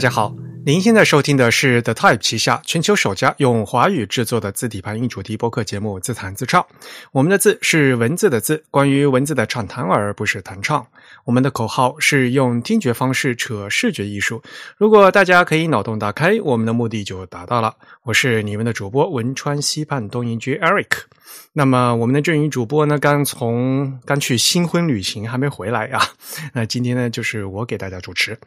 大家好，您现在收听的是 The Type 旗下全球首家用华语制作的字体排音主题播客节目《自弹自唱》。我们的字是文字的字，关于文字的畅谈，而不是弹唱。我们的口号是用听觉方式扯视觉艺术。如果大家可以脑洞打开，我们的目的就达到了。我是你们的主播文川西畔东营居 Eric。那么我们的阵营主播呢，刚从刚去新婚旅行，还没回来啊。那今天呢，就是我给大家主持。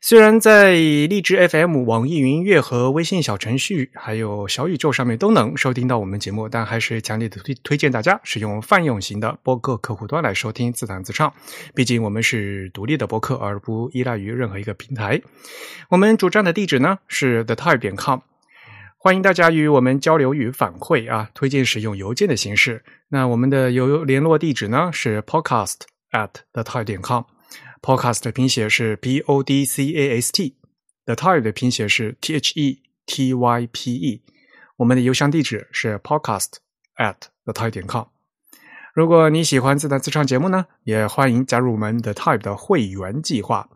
虽然在荔枝 FM、网易云音乐和微信小程序，还有小宇宙上面都能收听到我们节目，但还是强烈的推推荐大家使用泛用型的播客客户端来收听自弹自唱。毕竟我们是独立的播客，而不依赖于任何一个平台。我们主站的地址呢是 the type 点 com。欢迎大家与我们交流与反馈啊！推荐使用邮件的形式。那我们的邮联络地址呢是 podcast at the type 点 com。podcast 的拼写是 p o d c a s t，the type 的拼写是 t h e t y p e。我们的邮箱地址是 podcast at the type 点 com。如果你喜欢自弹自唱节目呢，也欢迎加入我们的 Type 的会员计划。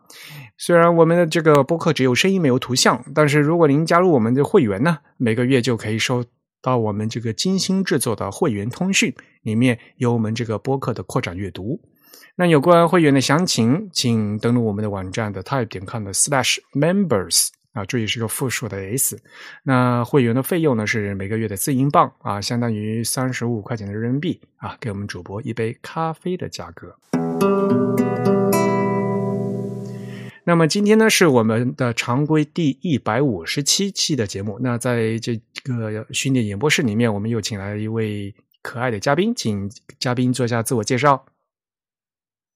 虽然我们的这个播客只有声音没有图像，但是如果您加入我们的会员呢，每个月就可以收到我们这个精心制作的会员通讯，里面有我们这个播客的扩展阅读。那有关会员的详情，请登录我们的网站的 Type 点 com 的 Slash Members。啊，注意是个复数的 S。那会员的费用呢是每个月的四英镑啊，相当于三十五块钱的人民币啊，给我们主播一杯咖啡的价格。那么今天呢是我们的常规第一百五十七期的节目。那在这个训练演播室里面，我们又请来了一位可爱的嘉宾，请嘉宾做一下自我介绍。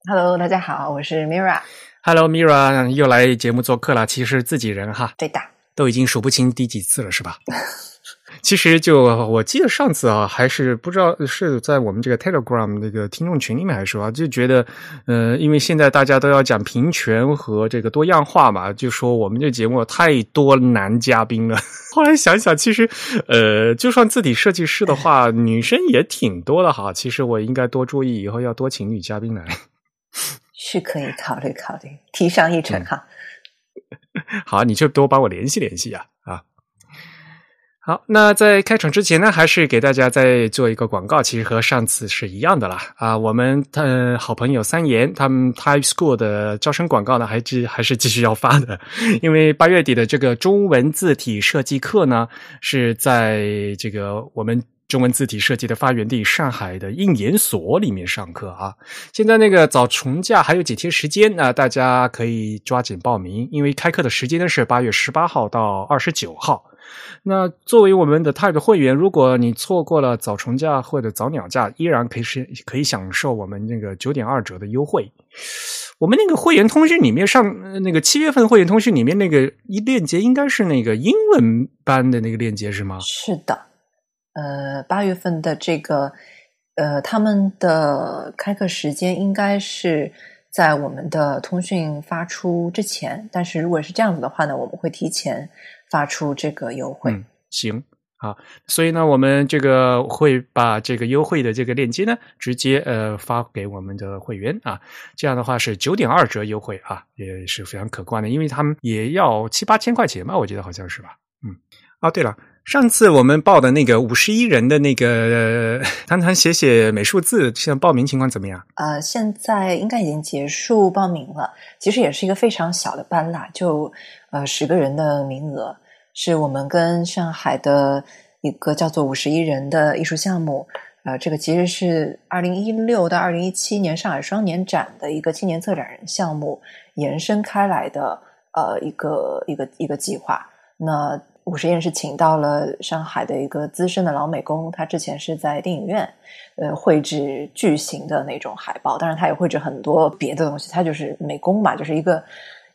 Hello，大家好，我是 Mira。Hello，Mira 又来节目做客了。其实自己人哈，对的，都已经数不清第几次了，是吧？其实就我记得上次啊，还是不知道是在我们这个 Telegram 那个听众群里面还说啊，就觉得，呃，因为现在大家都要讲平权和这个多样化嘛，就说我们这节目太多男嘉宾了。后来想想，其实，呃，就算字体设计师的话，女生也挺多的哈。其实我应该多注意，以后要多请女嘉宾来。是可以考虑考虑，提上议程哈。好，你就多帮我联系联系呀啊。好，那在开场之前呢，还是给大家再做一个广告，其实和上次是一样的啦啊。我们的好朋友三言他们 Type School 的招生广告呢，还是还是继续要发的，因为八月底的这个中文字体设计课呢，是在这个我们。中文字体设计的发源地上海的应研所里面上课啊！现在那个早重假还有几天时间那大家可以抓紧报名，因为开课的时间呢是八月十八号到二十九号。那作为我们的 Type 会员，如果你错过了早重假或者早鸟假，依然可以是可以享受我们那个九点二折的优惠。我们那个会员通讯里面上那个七月份会员通讯里面那个一链接，应该是那个英文班的那个链接是吗？是的。呃，八月份的这个，呃，他们的开课时间应该是在我们的通讯发出之前。但是如果是这样子的话呢，我们会提前发出这个优惠。嗯，行，好，所以呢，我们这个会把这个优惠的这个链接呢，直接呃发给我们的会员啊。这样的话是九点二折优惠啊，也是非常可观的，因为他们也要七八千块钱吧，我记得好像是吧。嗯，啊，对了。上次我们报的那个五十一人的那个谈谈写写美术字，现在报名情况怎么样？呃，现在应该已经结束报名了。其实也是一个非常小的班啦，就呃十个人的名额，是我们跟上海的一个叫做五十一人的艺术项目。呃，这个其实是二零一六到二零一七年上海双年展的一个青年策展人项目延伸开来的呃一个一个一个计划。那五十一人是请到了上海的一个资深的老美工，他之前是在电影院，呃，绘制巨型的那种海报，当然他也绘制很多别的东西，他就是美工嘛，就是一个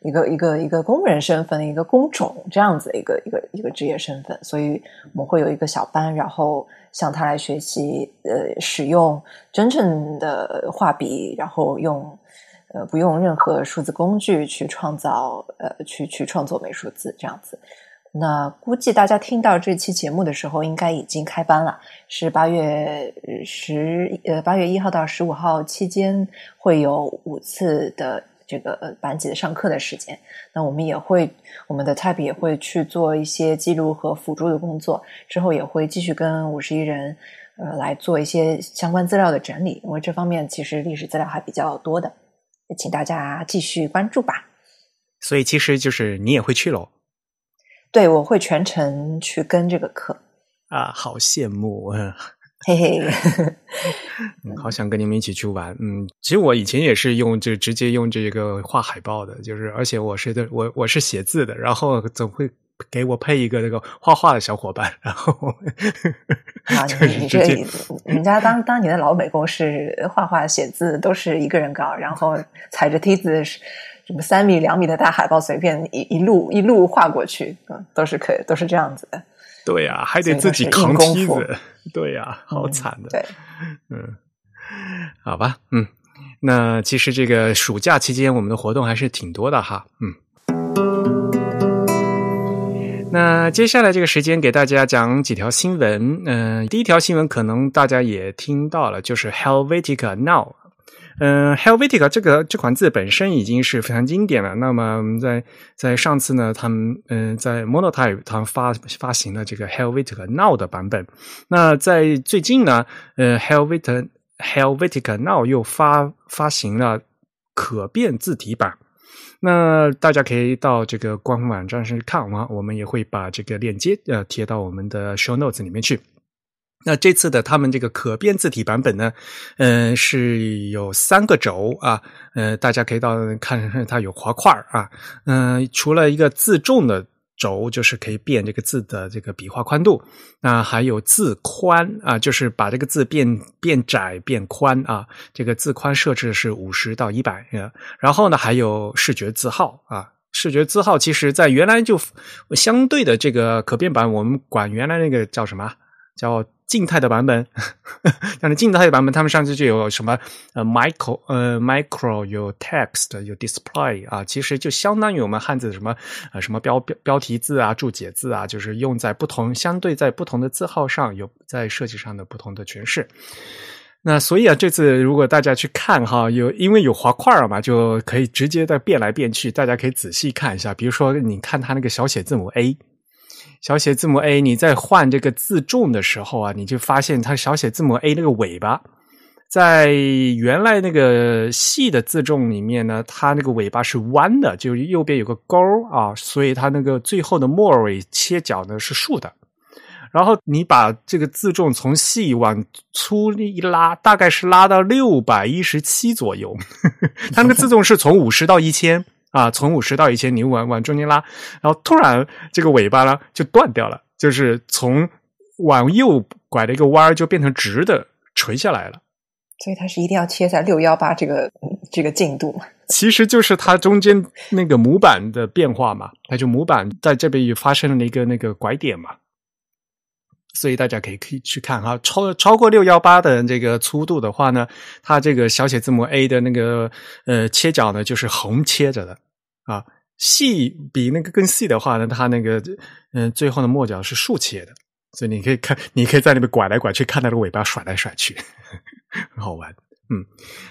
一个一个一个工人身份一个工种这样子一个一个一个职业身份，所以我们会有一个小班，然后向他来学习，呃，使用真正的画笔，然后用呃不用任何数字工具去创造，呃，去去创作美术字这样子。那估计大家听到这期节目的时候，应该已经开班了。是八月十呃八月一号到十五号期间，会有五次的这个班级的上课的时间。那我们也会，我们的 Type 也会去做一些记录和辅助的工作，之后也会继续跟五十一人呃来做一些相关资料的整理，因为这方面其实历史资料还比较多的，请大家继续关注吧。所以其实就是你也会去喽。对，我会全程去跟这个课啊，好羡慕，嘿嘿，好想跟你们一起去玩。嗯，其实我以前也是用就直接用这个画海报的，就是而且我是的，我我是写字的，然后总会给我配一个那个画画的小伙伴，然后啊，你你这人家当当年的老美工是画画写字都是一个人搞，然后踩着梯子。什么三米两米的大海报，随便一一路一路画过去，嗯，都是可以，都是这样子的。对呀，还得自己扛梯子。对呀，好惨的。对，嗯，好吧，嗯，那其实这个暑假期间，我们的活动还是挺多的哈，嗯。那接下来这个时间给大家讲几条新闻。嗯，第一条新闻可能大家也听到了，就是 Helvetica Now。嗯，Helvetica 这个这款字本身已经是非常经典了。那么在在上次呢，他们嗯在 Monotype 他们发发行了这个 Helvetica Now 的版本。那在最近呢，呃，Helvetica Helvetica Now 又发发行了可变字体版。那大家可以到这个官方网站上去看啊，我们也会把这个链接呃贴到我们的 Show Notes 里面去。那这次的他们这个可变字体版本呢，嗯，是有三个轴啊，呃，大家可以到看它有滑块啊，嗯，除了一个自重的轴，就是可以变这个字的这个笔画宽度，那还有字宽啊，就是把这个字变变窄变宽啊，这个字宽设置是五十到一百啊，然后呢还有视觉字号啊，视觉字号其实在原来就相对的这个可变版，我们管原来那个叫什么叫。静态的版本，像静态的版本，他们上次就有什么呃，micro 呃，micro 有 text 有 display 啊，其实就相当于我们汉字什么呃什么标标标题字啊、注解字啊，就是用在不同相对在不同的字号上有在设计上的不同的诠释。那所以啊，这次如果大家去看哈，有因为有滑块儿嘛，就可以直接的变来变去，大家可以仔细看一下。比如说，你看它那个小写字母 A。小写字母 A，你在换这个字重的时候啊，你就发现它小写字母 A 那个尾巴，在原来那个细的字重里面呢，它那个尾巴是弯的，就是右边有个钩啊，所以它那个最后的末尾切角呢是竖的。然后你把这个字重从细往粗一拉，大概是拉到六百一十七左右，它那个字重是从五十到一千。啊，从五十到一千，你往往中间拉，然后突然这个尾巴呢就断掉了，就是从往右拐了一个弯儿，就变成直的垂下来了。所以它是一定要切在六幺八这个这个进度其实就是它中间那个模板的变化嘛，它就模板在这边也发生了一个那个拐点嘛。所以大家可以可以去看哈，超超过六幺八的这个粗度的话呢，它这个小写字母 A 的那个呃切角呢就是横切着的啊，细比那个更细的话呢，它那个嗯最后的末角是竖切的，所以你可以看，你可以在那边拐来拐去，看它的尾巴甩来甩去，很好玩。嗯，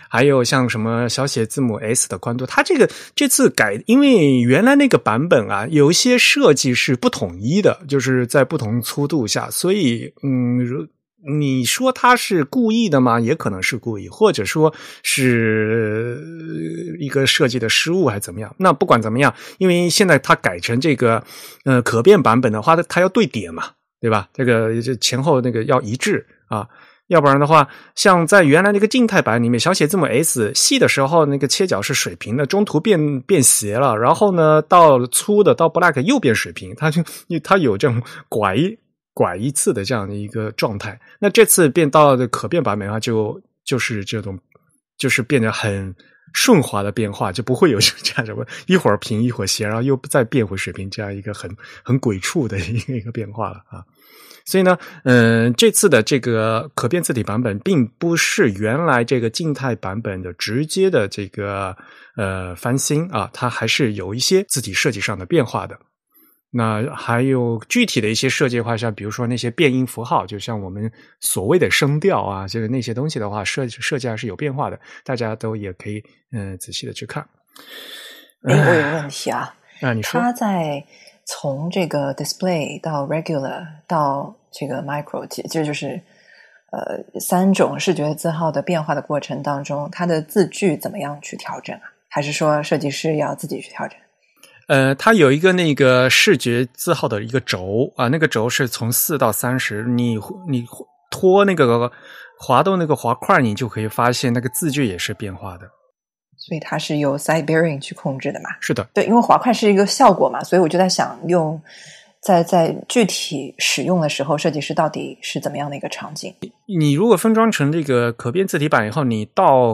还有像什么小写字母 S 的宽度，它这个这次改，因为原来那个版本啊，有一些设计是不统一的，就是在不同粗度下，所以嗯，你说它是故意的吗？也可能是故意，或者说是一个设计的失误，还是怎么样？那不管怎么样，因为现在它改成这个呃可变版本的话，它要对点嘛，对吧？这个这前后那个要一致啊。要不然的话，像在原来那个静态版里面，小写字母 S 细的时候，那个切角是水平的，中途变变斜了，然后呢，到粗的到 black 又变水平，它就它有这种拐拐一次的这样的一个状态。那这次变到的可变版本的话，就就是这种，就是变得很顺滑的变化，就不会有这样什么一会儿平一会儿斜，然后又再变回水平这样一个很很鬼畜的一个一个变化了啊。所以呢，嗯，这次的这个可变字体版本并不是原来这个静态版本的直接的这个呃翻新啊，它还是有一些字体设计上的变化的。那还有具体的一些设计的话，像比如说那些变音符号，就像我们所谓的声调啊，就是那些东西的话，设设计还是有变化的，大家都也可以嗯仔细的去看。哎，我有个 问题啊，啊，你说它在从这个 display 到 regular 到这个 micro，其这就是呃三种视觉字号的变化的过程当中，它的字距怎么样去调整啊？还是说设计师要自己去调整？呃，它有一个那个视觉字号的一个轴啊，那个轴是从四到三十，你你拖那个滑动那个滑块，你就可以发现那个字距也是变化的。所以它是由 side bearing 去控制的嘛？是的，对，因为滑块是一个效果嘛，所以我就在想，用在在具体使用的时候，设计师到底是怎么样的一个场景？你如果分装成这个可变字体板以后，你到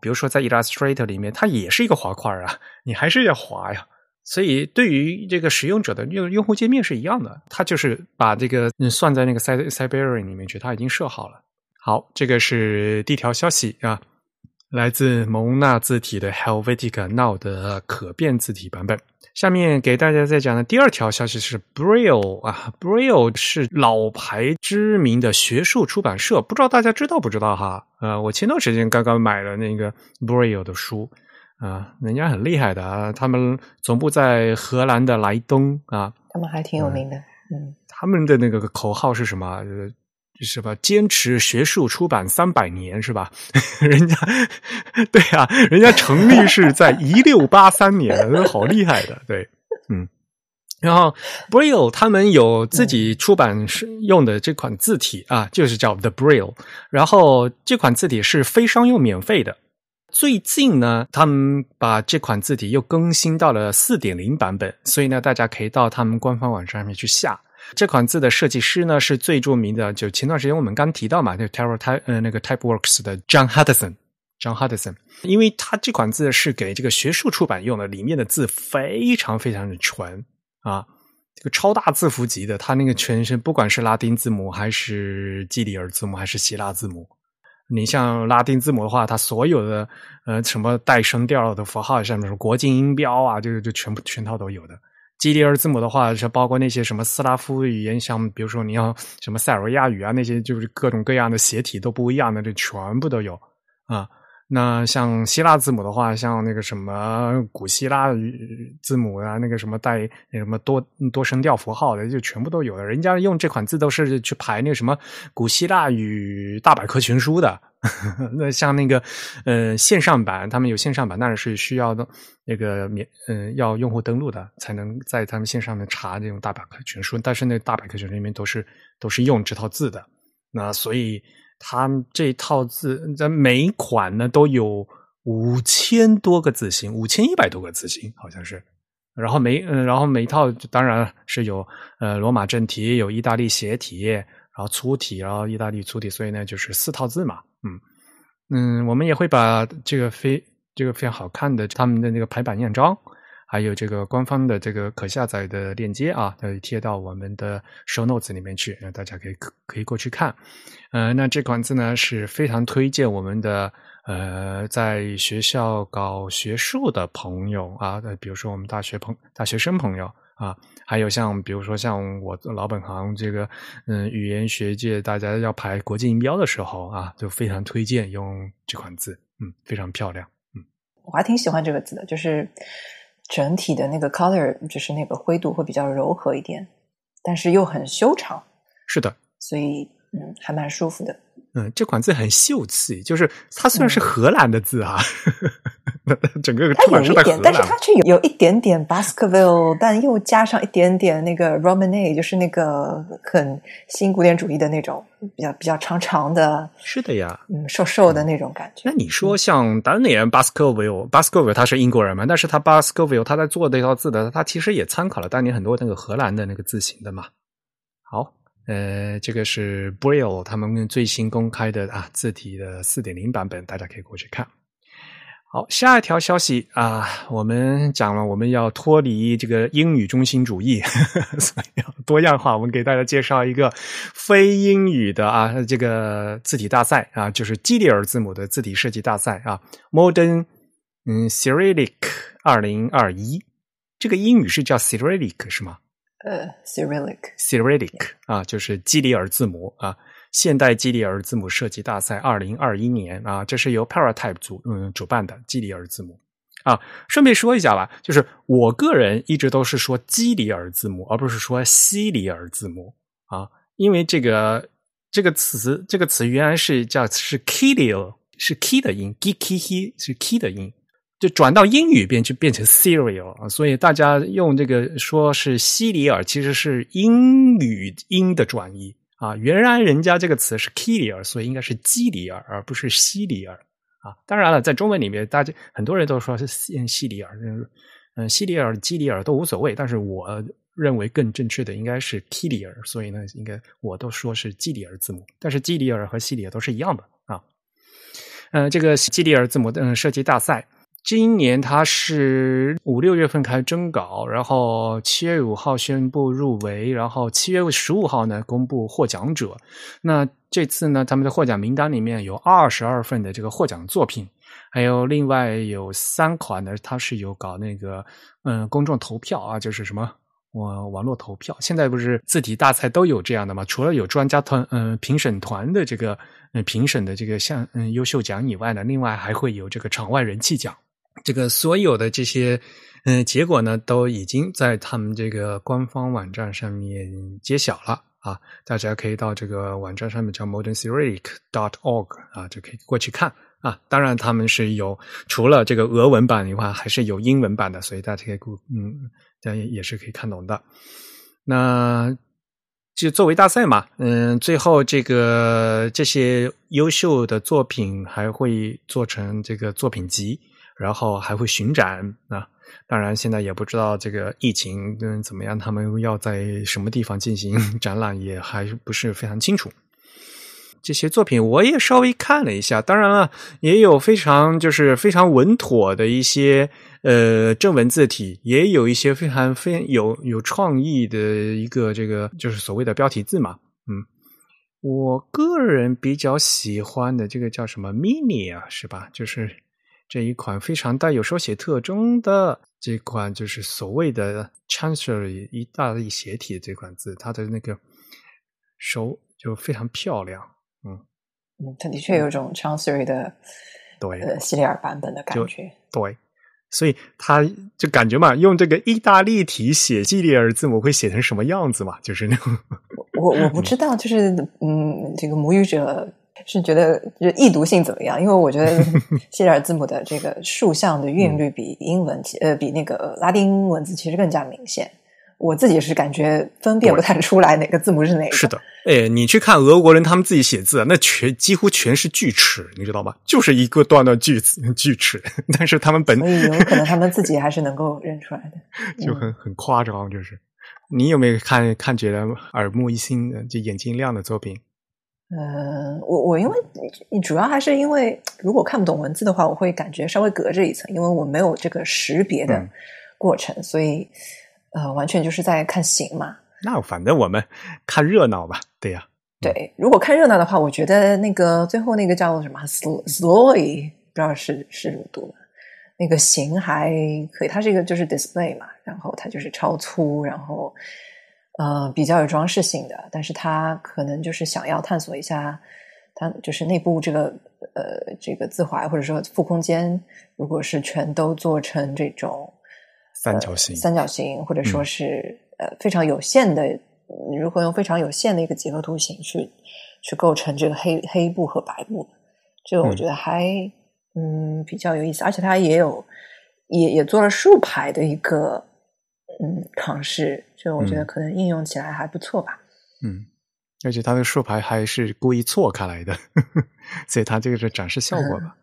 比如说在 Illustrator 里面，它也是一个滑块啊，你还是要滑呀。所以对于这个使用者的用用户界面是一样的，它就是把这个嗯算在那个 Side s i b e r i a 里面去，它已经设好了。好，这个是第一条消息啊。来自蒙纳字体的 Helvetica Now 的可变字体版本。下面给大家再讲的第二条消息是 Braille 啊，Braille 是老牌知名的学术出版社，不知道大家知道不知道哈？呃，我前段时间刚刚买了那个 Braille 的书啊，人家很厉害的啊，他们总部在荷兰的莱东啊，他们还挺有名的，嗯，他们的那个口号是什么？是吧？坚持学术出版三百年是吧？人家对啊，人家成立是在一六八三年，好厉害的。对，嗯。然后 Braille 他们有自己出版用的这款字体啊，就是叫 The Braille。然后这款字体是非商用免费的。最近呢，他们把这款字体又更新到了四点零版本，所以呢，大家可以到他们官方网站上面去下。这款字的设计师呢，是最著名的。就前段时间我们刚提到嘛，那 Terra 泰呃那个 TypeWorks 的 John Hudson，John Hudson，因为他这款字是给这个学术出版用的，里面的字非常非常的纯啊，这个超大字符级的，它那个全身不管是拉丁字母还是基里尔字母还是希腊字母，你像拉丁字母的话，它所有的呃什么带声调的符号，像什么国际音标啊，就就全部全套都有的。GDR 字母的话，是包括那些什么斯拉夫语言，像比如说你要什么塞尔维亚语啊，那些就是各种各样的写体都不一样的，这全部都有啊。那像希腊字母的话，像那个什么古希腊字母啊，那个什么带那什么多多声调符号的，就全部都有的。人家用这款字都是去排那个什么古希腊语大百科全书的。那像那个呃线上版，他们有线上版，那是需要的那个免嗯要用户登录的，才能在他们线上面查这种大百科全书。但是那大百科全书里面都是都是用这套字的，那所以他这一套字在每一款呢都有五千多个字形，五千一百多个字形好像是。然后每嗯然后每一套当然是有呃罗马正体，有意大利斜体，然后粗体，然后意大利粗体，所以呢就是四套字嘛。嗯嗯，我们也会把这个非这个非常好看的他们的那个排版样章，还有这个官方的这个可下载的链接啊，都贴到我们的 show notes 里面去，那大家可以可可以过去看。呃，那这款字呢是非常推荐我们的呃在学校搞学术的朋友啊，比如说我们大学朋大学生朋友啊。还有像比如说像我老本行这个嗯语言学界，大家要排国际音标的时候啊，就非常推荐用这款字，嗯，非常漂亮，嗯，我还挺喜欢这个字的，就是整体的那个 color，就是那个灰度会比较柔和一点，但是又很修长，是的，所以嗯，还蛮舒服的。嗯，这款字很秀气，就是它虽然是荷兰的字啊，整个它有一点，但是它却有有一点点 Baskerville，但又加上一点点那个 Romane，就是那个很新古典主义的那种比较比较长长的，是的呀，嗯，瘦瘦的那种感觉。那你说像当年 Baskerville，Baskerville 他是英国人嘛，但是他 Baskerville 他在做这套字的，他其实也参考了当年很多那个荷兰的那个字形的嘛。呃，这个是 Braille 他们最新公开的啊字体的四点零版本，大家可以过去看。好，下一条消息啊，我们讲了我们要脱离这个英语中心主义，所以要多样化。我们给大家介绍一个非英语的啊这个字体大赛啊，就是基里尔字母的字体设计大赛啊，Modern 嗯 Cyrillic 二零二一，这个英语是叫 Cyrillic 是吗？呃，Cyrillic，Cyrillic 啊，就是基里尔字母啊，现代基里尔字母设计大赛二零二一年啊，这是由 Paratype 组嗯主办的基里尔字母。啊，顺便说一下吧，就是我个人一直都是说基里尔字母，而不是说西里尔字母啊，因为这个这个词这个词原来是叫是 Kilil，是 key 的音，g k h 是 key 的音，就转到英语变就变成 cereal 啊，所以大家用这个说是西里尔，其实是英语音的转移啊，原来人家这个词是 Kilio，所以应该是基里尔，而不是西里尔。啊，当然了，在中文里面，大家很多人都说是西西里尔，嗯，西里尔、基里尔都无所谓，但是我认为更正确的应该是基里尔，所以呢，应该我都说是基里尔字母，但是基里尔和西里尔都是一样的啊。嗯，这个基里尔字母的设计大赛。今年他是五六月份开始征稿，然后七月五号宣布入围，然后七月十五号呢公布获奖者。那这次呢，他们的获奖名单里面有二十二份的这个获奖作品，还有另外有三款呢，它是有搞那个嗯公众投票啊，就是什么网网络投票。现在不是字体大赛都有这样的吗？除了有专家团嗯评审团的这个嗯评审的这个像嗯优秀奖以外呢，另外还会有这个场外人气奖。这个所有的这些嗯结果呢，都已经在他们这个官方网站上面揭晓了啊！大家可以到这个网站上面叫 moderncyrillic.org 啊，就可以过去看啊。当然，他们是有除了这个俄文版以外，还是有英文版的，所以大家可以嗯，大家也是可以看懂的。那就作为大赛嘛，嗯，最后这个这些优秀的作品还会做成这个作品集。然后还会巡展啊，当然现在也不知道这个疫情嗯怎么样，他们要在什么地方进行 展览也还不是非常清楚。这些作品我也稍微看了一下，当然了，也有非常就是非常稳妥的一些呃正文字体，也有一些非常非常有有创意的一个这个就是所谓的标题字嘛，嗯，我个人比较喜欢的这个叫什么 mini 啊，是吧？就是。这一款非常带有手写特征的这款，就是所谓的 Chancery 意大利斜体的这款字，它的那个手就非常漂亮。嗯嗯，它的确有一种 Chancery 的对呃西里尔版本的感觉。对，所以他就感觉嘛，用这个意大利体写西里尔字母会写成什么样子嘛？就是那种我我不知道，就是嗯，这个母语者。是觉得就易读性怎么样？因为我觉得 西里尔字母的这个竖向的韵律比英文呃比那个拉丁文字其实更加明显。我自己是感觉分辨不太出来哪个字母是哪个。是的，哎，你去看俄国人他们自己写字，那全几乎全是锯齿，你知道吗？就是一个段段锯子锯齿，但是他们本所以有可能他们自己还是能够认出来的，就很很夸张。就是你有没有看看觉得耳目一新的就眼睛亮的作品？嗯，我我因为你主要还是因为如果看不懂文字的话，我会感觉稍微隔着一层，因为我没有这个识别的过程，所以呃，完全就是在看形嘛。那反正我们看热闹吧，对呀。对，如果看热闹的话，我觉得那个最后那个叫什么 “sloy”，不知道是是怎么读的，那个形还可以，它是一个就是 display 嘛，然后它就是超粗，然后。呃，比较有装饰性的，但是他可能就是想要探索一下，他就是内部这个呃这个自怀或者说负空间，如果是全都做成这种三角形，三角形或者说是呃非常有限的，如何用非常有限的一个几何图形去去构成这个黑黑布和白布，这个我觉得还嗯比较有意思，而且它也有也也做了竖排的一个。嗯，尝试，就我觉得可能应用起来还不错吧。嗯，而且它的竖排还是故意错开来的，所以它这个是展示效果吧。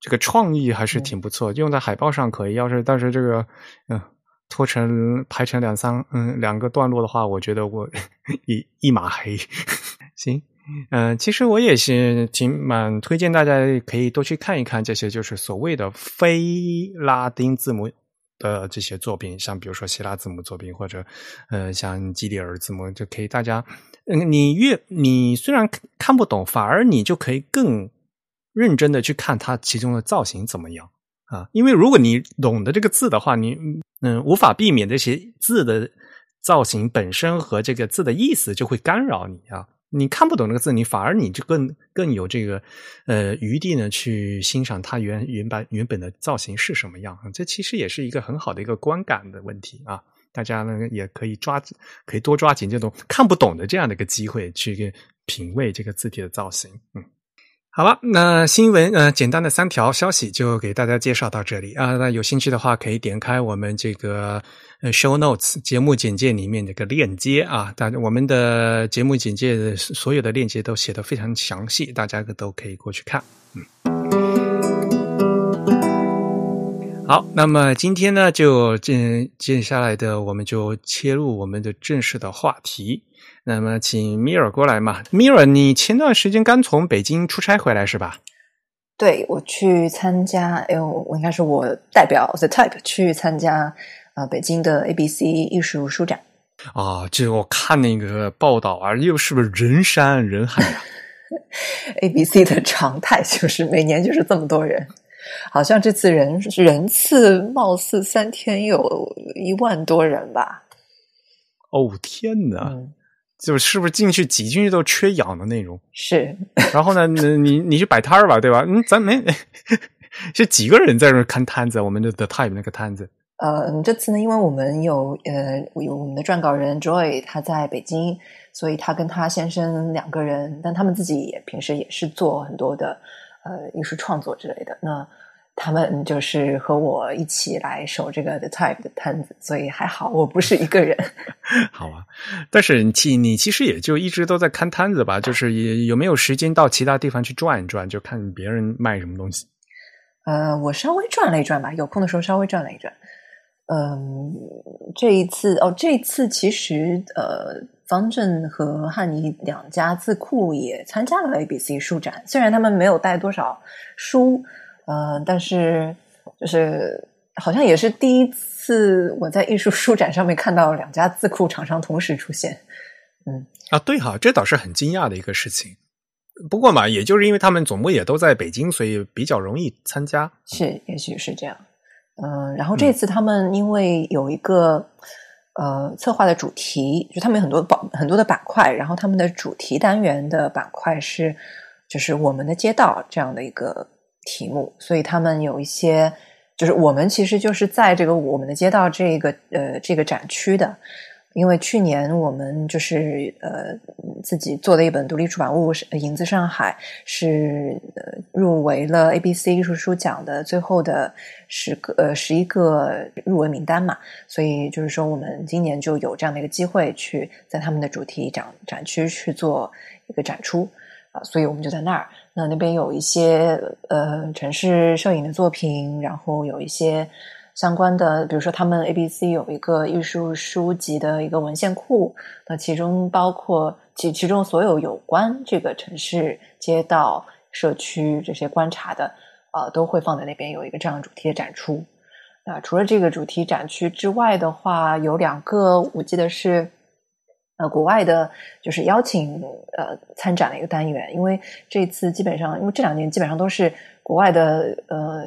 这个创意还是挺不错，用在海报上可以。要是但是这个嗯拖成排成两三嗯两个段落的话，我觉得我 一一码黑。行，嗯，其实我也是挺蛮推荐大家可以多去看一看这些，就是所谓的非拉丁字母。的这些作品，像比如说希腊字母作品，或者呃像基里尔字母，就可以大家，嗯，你越你虽然看不懂，反而你就可以更认真的去看它其中的造型怎么样啊？因为如果你懂得这个字的话，你嗯无法避免这些字的造型本身和这个字的意思就会干扰你啊。你看不懂那个字，你反而你就更更有这个呃余地呢，去欣赏它原原版原本的造型是什么样。这其实也是一个很好的一个观感的问题啊。大家呢也可以抓，可以多抓紧这种看不懂的这样的一个机会，去品味这个字体的造型。嗯。好了，那新闻呃，简单的三条消息就给大家介绍到这里啊。那有兴趣的话，可以点开我们这个呃 show notes 节目简介里面这个链接啊。大我们的节目简介所有的链接都写的非常详细，大家都可以过去看。嗯，好，那么今天呢，就接接下来的我们就切入我们的正式的话题。那么，请米尔过来嘛？米尔，你前段时间刚从北京出差回来是吧？对，我去参加，哎，我应该是我代表 The Type 去参加呃北京的 ABC 艺术书展。啊，就我看那个报道啊，又是不是人山人海啊？ABC 的常态就是每年就是这么多人，好像这次人人次貌似三天有一万多人吧？哦，天哪！就是不是进去挤进去都缺氧的那种？是。然后呢，你你去摆摊儿吧，对吧？嗯，咱没 就几个人在那看摊子，我们的 The Type 那个摊子。呃，这次呢，因为我们有呃有我们的撰稿人 Joy，他在北京，所以他跟他先生两个人，但他们自己也平时也是做很多的呃艺术创作之类的。那他们就是和我一起来守这个 The Type 的摊子，所以还好我不是一个人。好啊，但是你你其实也就一直都在看摊子吧？就是也有没有时间到其他地方去转一转，就看别人卖什么东西？呃，我稍微转了一转吧，有空的时候稍微转了一转。嗯，这一次哦，这一次其实呃，方正和汉尼两家字库也参加了 ABC 书展，虽然他们没有带多少书。呃，但是就是好像也是第一次我在艺术书展上面看到两家字库厂商同时出现。嗯啊，对哈，这倒是很惊讶的一个事情。不过嘛，也就是因为他们总部也都在北京，所以比较容易参加。是，也许是这样。嗯，然后这次他们因为有一个呃策划的主题，就他们有很多板很多的板块，然后他们的主题单元的板块是就是我们的街道这样的一个。题目，所以他们有一些，就是我们其实就是在这个我们的街道这个呃这个展区的，因为去年我们就是呃自己做的一本独立出版物是《影子上海》，是呃入围了 ABC 艺术书奖的最后的十个呃十一个入围名单嘛，所以就是说我们今年就有这样的一个机会去在他们的主题展展区去做一个展出啊，所以我们就在那儿。那那边有一些呃城市摄影的作品，然后有一些相关的，比如说他们 A B C 有一个艺术书籍的一个文献库，那其中包括其其中所有有关这个城市街道社区这些观察的啊，都会放在那边有一个这样主题的展出。那除了这个主题展区之外的话，有两个我记得是。呃，国外的，就是邀请呃参展的一个单元，因为这次基本上，因为这两年基本上都是国外的，呃，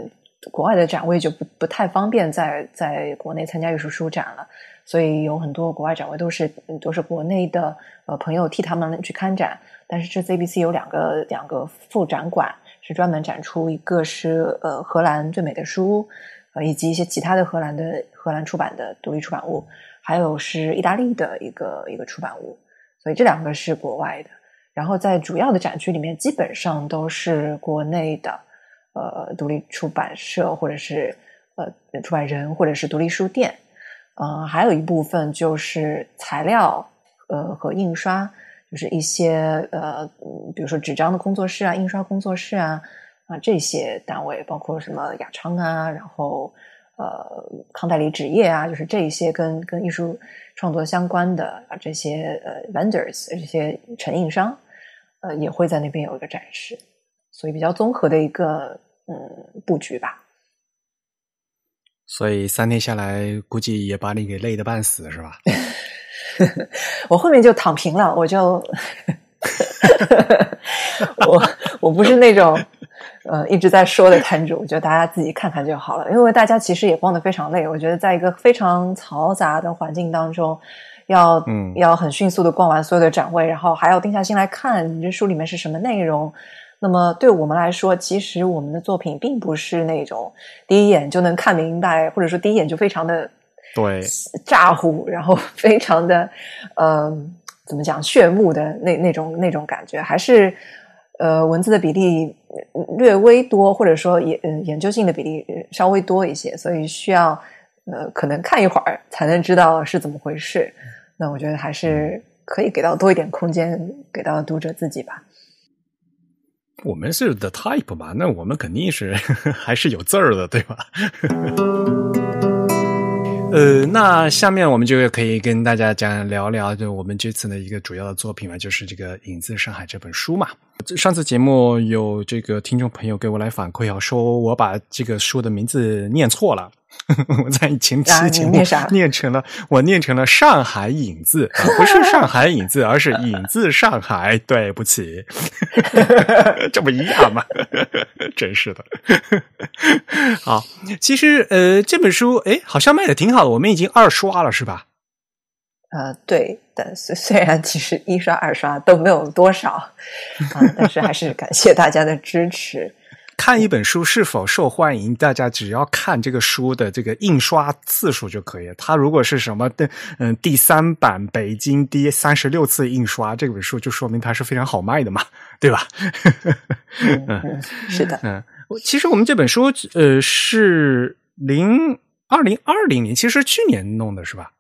国外的展位就不不太方便在在国内参加艺术书展了，所以有很多国外展位都是都是国内的呃朋友替他们去看展，但是这 ABC 有两个两个副展馆是专门展出，一个是呃荷兰最美的书，呃以及一些其他的荷兰的荷兰出版的独立出版物。还有是意大利的一个一个出版物，所以这两个是国外的。然后在主要的展区里面，基本上都是国内的呃独立出版社或者是呃出版人或者是独立书店。嗯，还有一部分就是材料呃和印刷，就是一些呃比如说纸张的工作室啊、印刷工作室啊啊这些单位，包括什么雅昌啊，然后。呃，康代理纸业啊，就是这一些跟跟艺术创作相关的啊，这些呃 vendors 这些承印商，呃，也会在那边有一个展示，所以比较综合的一个嗯布局吧。所以三天下来，估计也把你给累得半死，是吧？我后面就躺平了，我就 我我不是那种呃一直在说的摊主，我觉得大家自己看看就好了。因为大家其实也逛得非常累，我觉得在一个非常嘈杂的环境当中，要嗯要很迅速的逛完所有的展位，然后还要定下心来看你这书里面是什么内容。那么对我们来说，其实我们的作品并不是那种第一眼就能看明白，或者说第一眼就非常的对，咋呼，然后非常的呃，怎么讲炫目的那那种那种感觉，还是呃文字的比例呃略微多，或者说研呃研究性的比例呃稍微多一些，所以需要呃可能看一会儿才能知道是怎么回事。那我觉得还是可以给到多一点空间，给到读者自己吧。我们是 The Type 嘛，那我们肯定是 还是有字儿的，对吧？呃，那下面我们就可以跟大家讲聊聊，就我们这次的一个主要的作品嘛，就是这个《影子上海》这本书嘛。上次节目有这个听众朋友给我来反馈啊，说我把这个书的名字念错了。我在前期节目念成了，我念成了上海影子，啊不是 上海影子，而是影子上海。对不起，这不一样吗？真是的。好，其实呃，这本书哎，好像卖的挺好的，我们已经二刷了，是吧？呃，对，但虽虽然其实一刷二刷都没有多少啊，但是还是感谢大家的支持。看一本书是否受欢迎，大家只要看这个书的这个印刷次数就可以了。它如果是什么的，嗯，第三版北京第三十六次印刷，这本书就说明它是非常好卖的嘛，对吧？嗯，嗯是的，嗯，我其实我们这本书呃是零二零二零年，其实去年弄的是吧？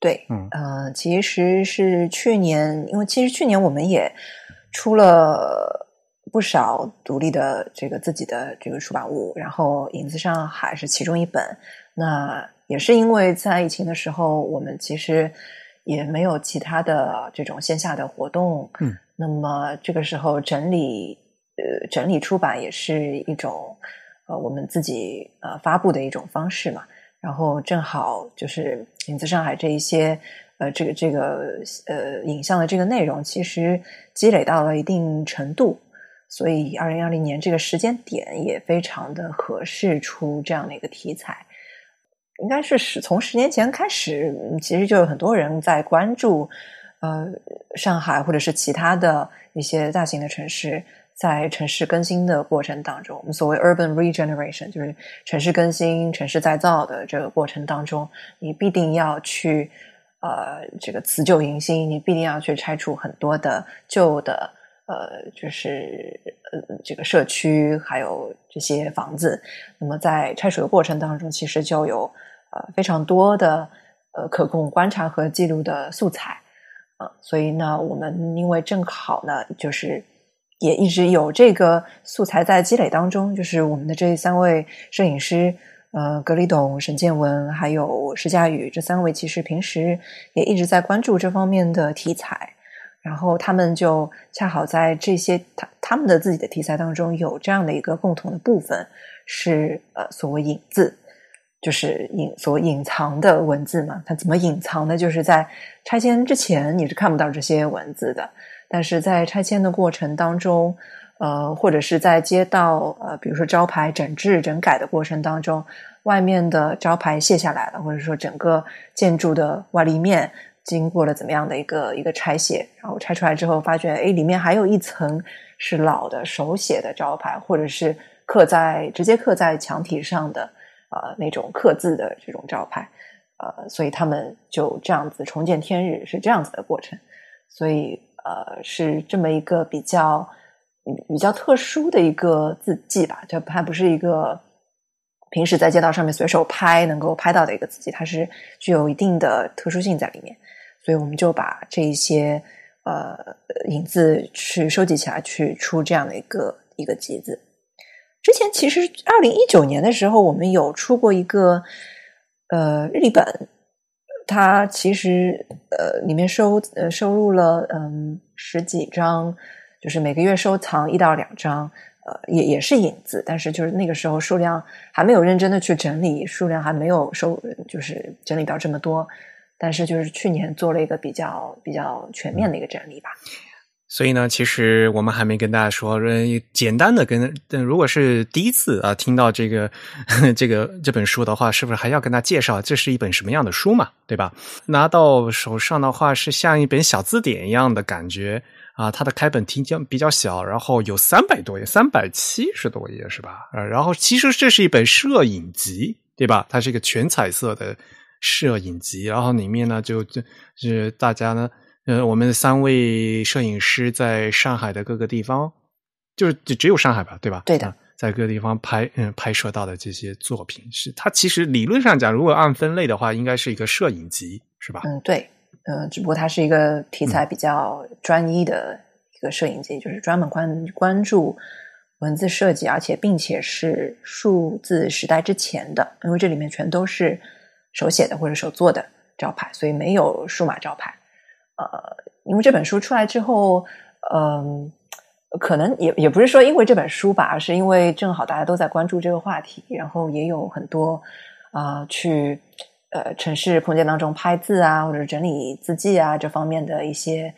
对，嗯呃，其实是去年，因为其实去年我们也出了不少独立的这个自己的这个出版物，然后《影子上海》是其中一本。那也是因为在疫情的时候，我们其实也没有其他的这种线下的活动，嗯，那么这个时候整理呃整理出版也是一种呃我们自己呃发布的一种方式嘛。然后正好就是《影子上海》这一些呃这个这个呃影像的这个内容，其实积累到了一定程度，所以二零二零年这个时间点也非常的合适出这样的一个题材。应该是十从十年前开始，其实就有很多人在关注，呃，上海或者是其他的一些大型的城市，在城市更新的过程当中，我们所谓 urban regeneration，就是城市更新、城市再造的这个过程当中，你必定要去呃这个辞旧迎新，你必定要去拆除很多的旧的呃，就是呃这个社区还有这些房子。那么在拆除的过程当中，其实就有呃非常多的呃可供观察和记录的素材。啊，所以呢，我们因为正好呢，就是也一直有这个素材在积累当中，就是我们的这三位摄影师，呃，格里董、沈建文还有施佳宇这三位，其实平时也一直在关注这方面的题材，然后他们就恰好在这些他他们的自己的题材当中有这样的一个共同的部分，是呃所谓影字。就是隐所隐藏的文字嘛，它怎么隐藏呢？就是在拆迁之前你是看不到这些文字的，但是在拆迁的过程当中，呃，或者是在街道呃，比如说招牌整治整改的过程当中，外面的招牌卸下来了，或者说整个建筑的外立面经过了怎么样的一个一个拆卸，然后拆出来之后，发觉哎，里面还有一层是老的手写的招牌，或者是刻在直接刻在墙体上的。呃，那种刻字的这种招牌，呃，所以他们就这样子重见天日，是这样子的过程，所以呃，是这么一个比较比较特殊的一个字迹吧，就它不是一个平时在街道上面随手拍能够拍到的一个字迹，它是具有一定的特殊性在里面，所以我们就把这一些呃影子去收集起来，去出这样的一个一个集子。之前其实二零一九年的时候，我们有出过一个呃日历本，它其实呃里面收呃收录了嗯十几张，就是每个月收藏一到两张，呃也也是影子，但是就是那个时候数量还没有认真的去整理，数量还没有收就是整理到这么多，但是就是去年做了一个比较比较全面的一个整理吧。所以呢，其实我们还没跟大家说，呃简单的跟，呃如果是第一次啊听到这个 这个这本书的话，是不是还要跟他介绍这是一本什么样的书嘛？对吧？拿到手上的话，是像一本小字典一样的感觉啊。它的开本体较比较小，然后有三百多页，三百七十多页是吧？呃，然后其实这是一本摄影集，对吧？它是一个全彩色的摄影集，然后里面呢就就是大家呢。呃，我们三位摄影师在上海的各个地方，就是就只有上海吧，对吧？对的啊在各个地方拍嗯拍摄到的这些作品，是它其实理论上讲，如果按分类的话，应该是一个摄影集，是吧？嗯，对，呃，只不过它是一个题材比较专一的一个摄影集，就是专门关关注文字设计，而且并且是数字时代之前的，因为这里面全都是手写的或者手做的招牌，所以没有数码招牌。呃，因为这本书出来之后，嗯、可能也也不是说因为这本书吧，而是因为正好大家都在关注这个话题，然后也有很多啊、去呃城市空间当中拍字啊，或者整理字迹啊这方面的一些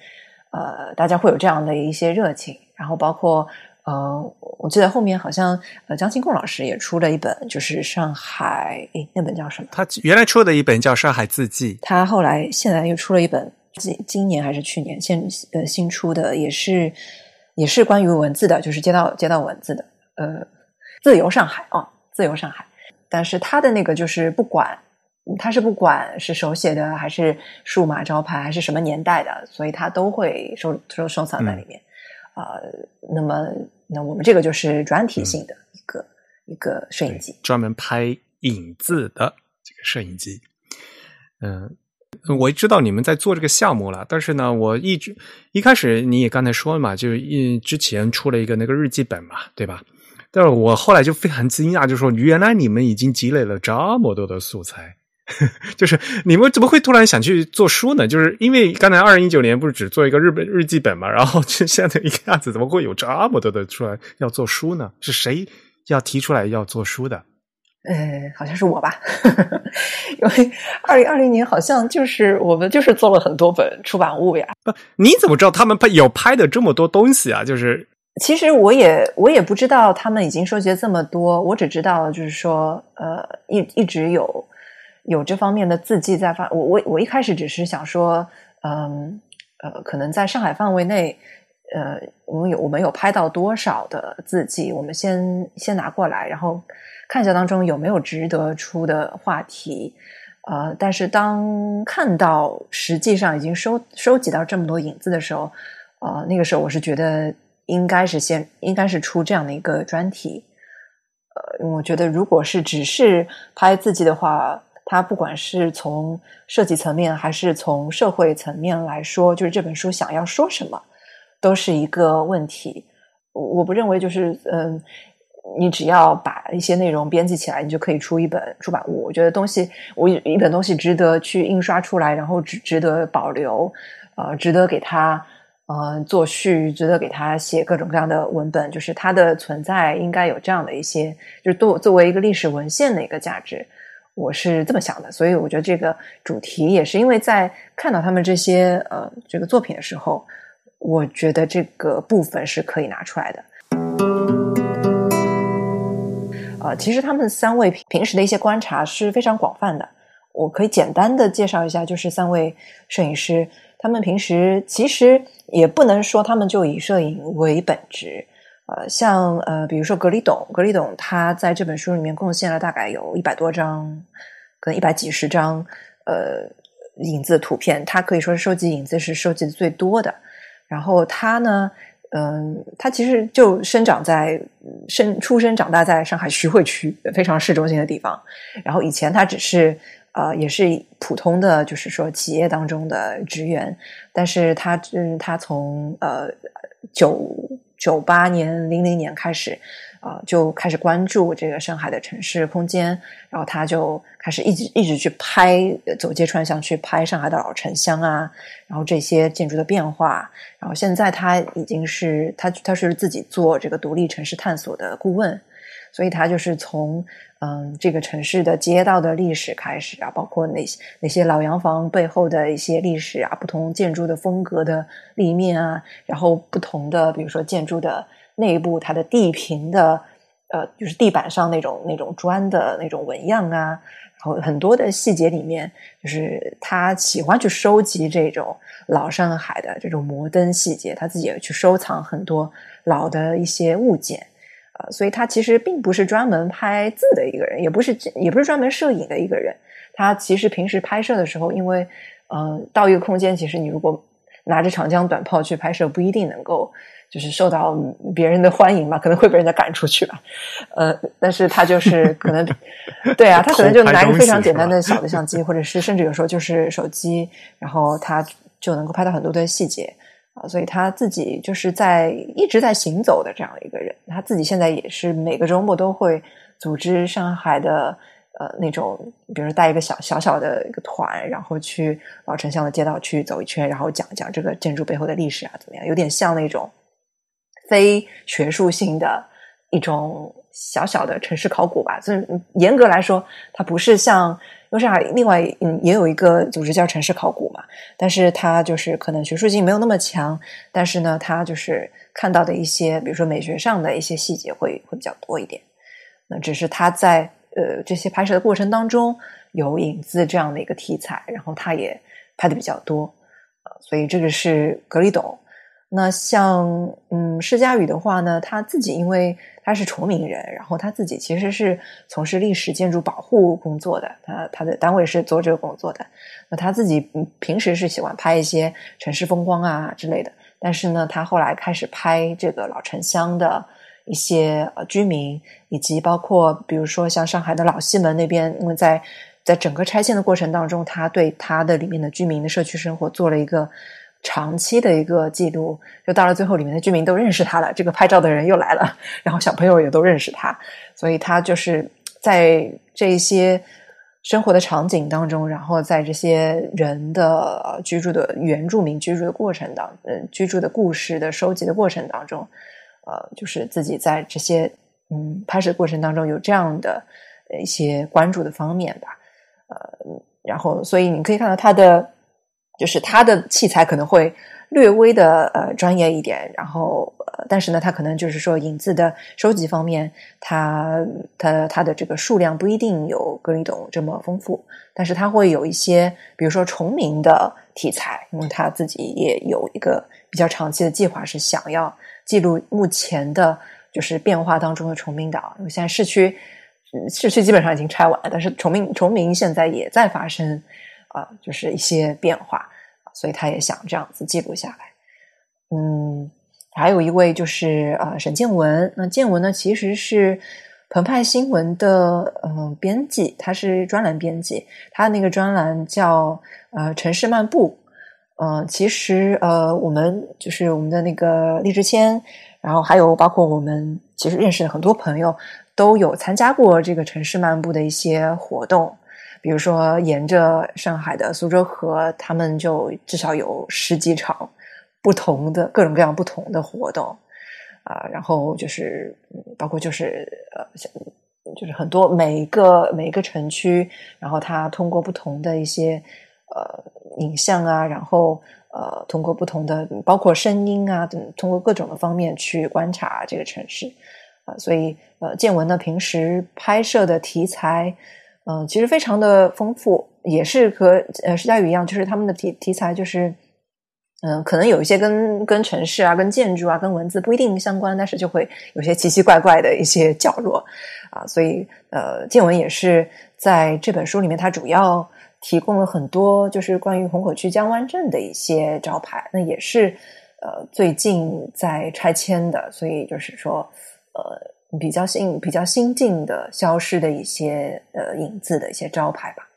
呃，大家会有这样的一些热情，然后包括。呃，我记得后面好像呃，张清贡老师也出了一本，就是上海，诶，那本叫什么？他原来出的一本叫《上海字迹》，他后来现在又出了一本，今今年还是去年现呃新出的，也是也是关于文字的，就是街道街道文字的，呃，自由上海哦，自由上海。但是他的那个就是不管，他是不管是手写的还是数码招牌还是什么年代的，所以他都会收收收藏在里面。啊、那么那我们这个就是专题性的一个、一个摄影机。专门拍影子的这个摄影机。嗯，我知道你们在做这个项目了，但是呢，我一直一开始你也刚才说了嘛，就是一之前出了一个那个日记本嘛，对吧？但是我后来就非常惊讶，就说原来你们已经积累了这么多的素材。就是你们怎么会突然想去做书呢？就是因为刚才二零一九年不是只做一个日本日记本嘛，然后就现在一下子怎么会有这么多的出来要做书呢？是谁要提出来要做书的？呃，好像是我吧，因为二零二零年好像就是我们就是做了很多本出版物呀。不，你怎么知道他们拍有拍的这么多东西啊？就是其实我也我也不知道他们已经收集了这么多，我只知道就是说，呃，一一直有有这方面的字迹在发。我我我一开始只是想说，嗯呃，可能在上海范围内，呃，我们有我们有拍到多少的字迹，我们先先拿过来，然后看一下当中有没有值得出的话题。呃，但是当看到实际上已经收收集到这么多影子的时候，呃，那个时候我是觉得应该是先应该是出这样的一个专题。呃，我觉得如果是只是拍字迹的话，它不管是从设计层面还是从社会层面来说，就是这本书想要说什么，都是一个问题。我我不认为就是嗯。你只要把一些内容编辑起来，你就可以出一本出版物。我觉得东西，我一本东西值得去印刷出来，然后值值得保留，呃，值得给它呃做序，值得给它写各种各样的文本。就是它的存在应该有这样的一些，就是作作为一个历史文献的一个价值，我是这么想的。所以我觉得这个主题也是因为在看到他们这些呃这个作品的时候，我觉得这个部分是可以拿出来的。呃，其实他们三位平时的一些观察是非常广泛的。我可以简单的介绍一下，就是三位摄影师，他们平时其实也不能说他们就以摄影为本职。呃，像呃，比如说格里董，格里董他在这本书里面贡献了大概有一百多张，可能一百几十张呃影子的图片，他可以说是收集影子是收集的最多的。然后他呢？嗯，他其实就生长在生出生长大在上海徐汇区非常市中心的地方。然后以前他只是呃也是普通的就是说企业当中的职员，但是他嗯他从呃九九八年零零年开始啊、就开始关注这个上海的城市空间，然后他就开始一直一直去拍走街串巷去拍上海的老城乡啊，然后这些建筑的变化。然后现在他已经是他他是自己做这个独立城市探索的顾问，所以他就是从嗯，这个城市的街道的历史开始啊，包括那些那些老洋房背后的一些历史啊，不同建筑的风格的立面啊，然后不同的比如说建筑的内部它的地平的呃，就是地板上那种那种砖的那种纹样啊，然后很多的细节里面，就是他喜欢去收集这种老上海的这种摩登细节，他自己也去收藏很多老的一些物件。所以他其实并不是专门拍字的一个人，也不是也不是专门摄影的一个人。他其实平时拍摄的时候，因为嗯，到一个空间，其实你如果拿着长枪短炮去拍摄，不一定能够就是受到别人的欢迎吧，可能会被人家赶出去吧。呃，但是他就是可能 对啊，他可能就拿一个非常简单的小的相机，或者是甚至有时候就是手机，然后他就能够拍到很多的细节。所以他自己就是在一直在行走的这样的一个人。他自己现在也是每个周末都会组织上海的呃那种，比如带一个小小小的一个团，然后去老城乡的街道去走一圈，然后讲讲这个建筑背后的历史啊，怎么样？有点像那种非学术性的一种小小的城市考古吧。所以严格来说，它不是像。因为上海另外嗯也有一个组织叫城市考古嘛，但是它就是可能学术性没有那么强，但是呢，它就是看到的一些，比如说美学上的一些细节会会比较多一点。那只是他在呃这些拍摄的过程当中有影子这样的一个题材，然后他也拍的比较多，呃，所以这个是格里董。那像嗯施佳宇的话呢，他自己因为。他是崇明人，然后他自己其实是从事历史建筑保护工作的，他他的单位是做这个工作的。那他自己平时是喜欢拍一些城市风光啊之类的，但是呢，他后来开始拍这个老城乡的一些呃居民，以及包括比如说像上海的老西门那边，因为在在整个拆迁的过程当中，他对他的里面的居民的社区生活做了一个。长期的一个记录，就到了最后，里面的居民都认识他了。这个拍照的人又来了，然后小朋友也都认识他，所以他就是在这些生活的场景当中，然后在这些人的居住的原住民居住的过程当，呃，居住的故事的收集的过程当中，呃，就是自己在这些嗯拍摄过程当中有这样的一些关注的方面吧，呃，然后所以你可以看到他的。就是他的器材可能会略微的呃专业一点，然后呃，但是呢，他可能就是说影子的收集方面，他他他的这个数量不一定有格里董这么丰富，但是他会有一些，比如说重名的题材，因为他自己也有一个比较长期的计划，是想要记录目前的，就是变化当中的崇明岛。因为现在市区市区基本上已经拆完了，但是崇明崇明现在也在发生。啊，就是一些变化，所以他也想这样子记录下来。嗯，还有一位就是呃沈建文，那建文呢其实是澎湃新闻的嗯编辑，他是专栏编辑，他那个专栏叫呃城市漫步。嗯，其实呃我们就是我们的那个荔枝谦，然后还有包括我们其实认识的很多朋友都有参加过这个城市漫步的一些活动。比如说，沿着上海的苏州河，他们就至少有十几场不同的各种各样不同的活动啊。然后就是包括就是呃，就是很多每一个每一个城区，然后他通过不同的一些呃影像啊，然后呃通过不同的包括声音啊，通过各种的方面去观察这个城市啊。所以呃，建文呢平时拍摄的题材。嗯，其实非常的丰富，也是和呃施佳宇一样，就是他们的题题材就是，嗯，可能有一些跟跟城市啊、跟建筑啊、跟文字不一定相关，但是就会有些奇奇怪怪的一些角落啊，所以呃，建文也是在这本书里面，它主要提供了很多就是关于虹口区江湾镇的一些招牌，那也是呃最近在拆迁的，所以就是说呃。比较新、比较新进的消失的一些呃影子的一些招牌吧，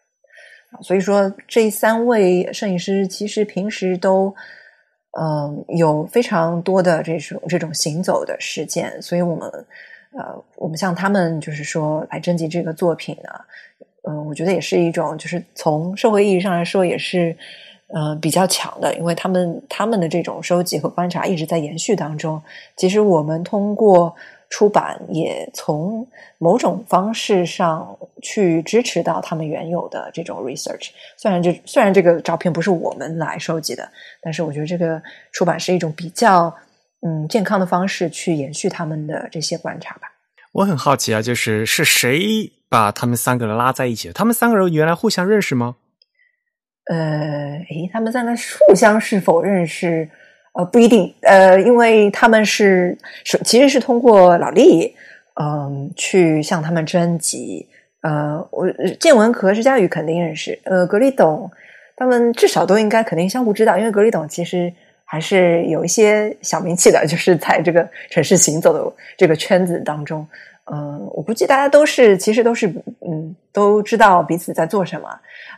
所以说这三位摄影师其实平时都嗯有非常多的这种这种行走的事件，所以我们呃我们像他们就是说来征集这个作品呢，嗯，我觉得也是一种就是从社会意义上来说也是嗯比较强的，因为他们他们的这种收集和观察一直在延续当中，其实我们通过。出版也从某种方式上去支持到他们原有的这种 research。虽然这虽然这个照片不是我们来收集的，但是我觉得这个出版是一种比较嗯健康的方式去延续他们的这些观察吧。我很好奇啊，就是是谁把他们三个人拉在一起？他们三个人原来互相认识吗？呃，诶，他们在那互相是否认识？呃，不一定。呃，因为他们是是其实是通过老厉，嗯，去向他们征集。呃，我建文和施佳宇肯定认识。呃，格里董他们至少都应该肯定相互知道，因为格里董其实还是有一些小名气的，就是在这个城市行走的这个圈子当中。嗯，我估计大家都是其实都是嗯都知道彼此在做什么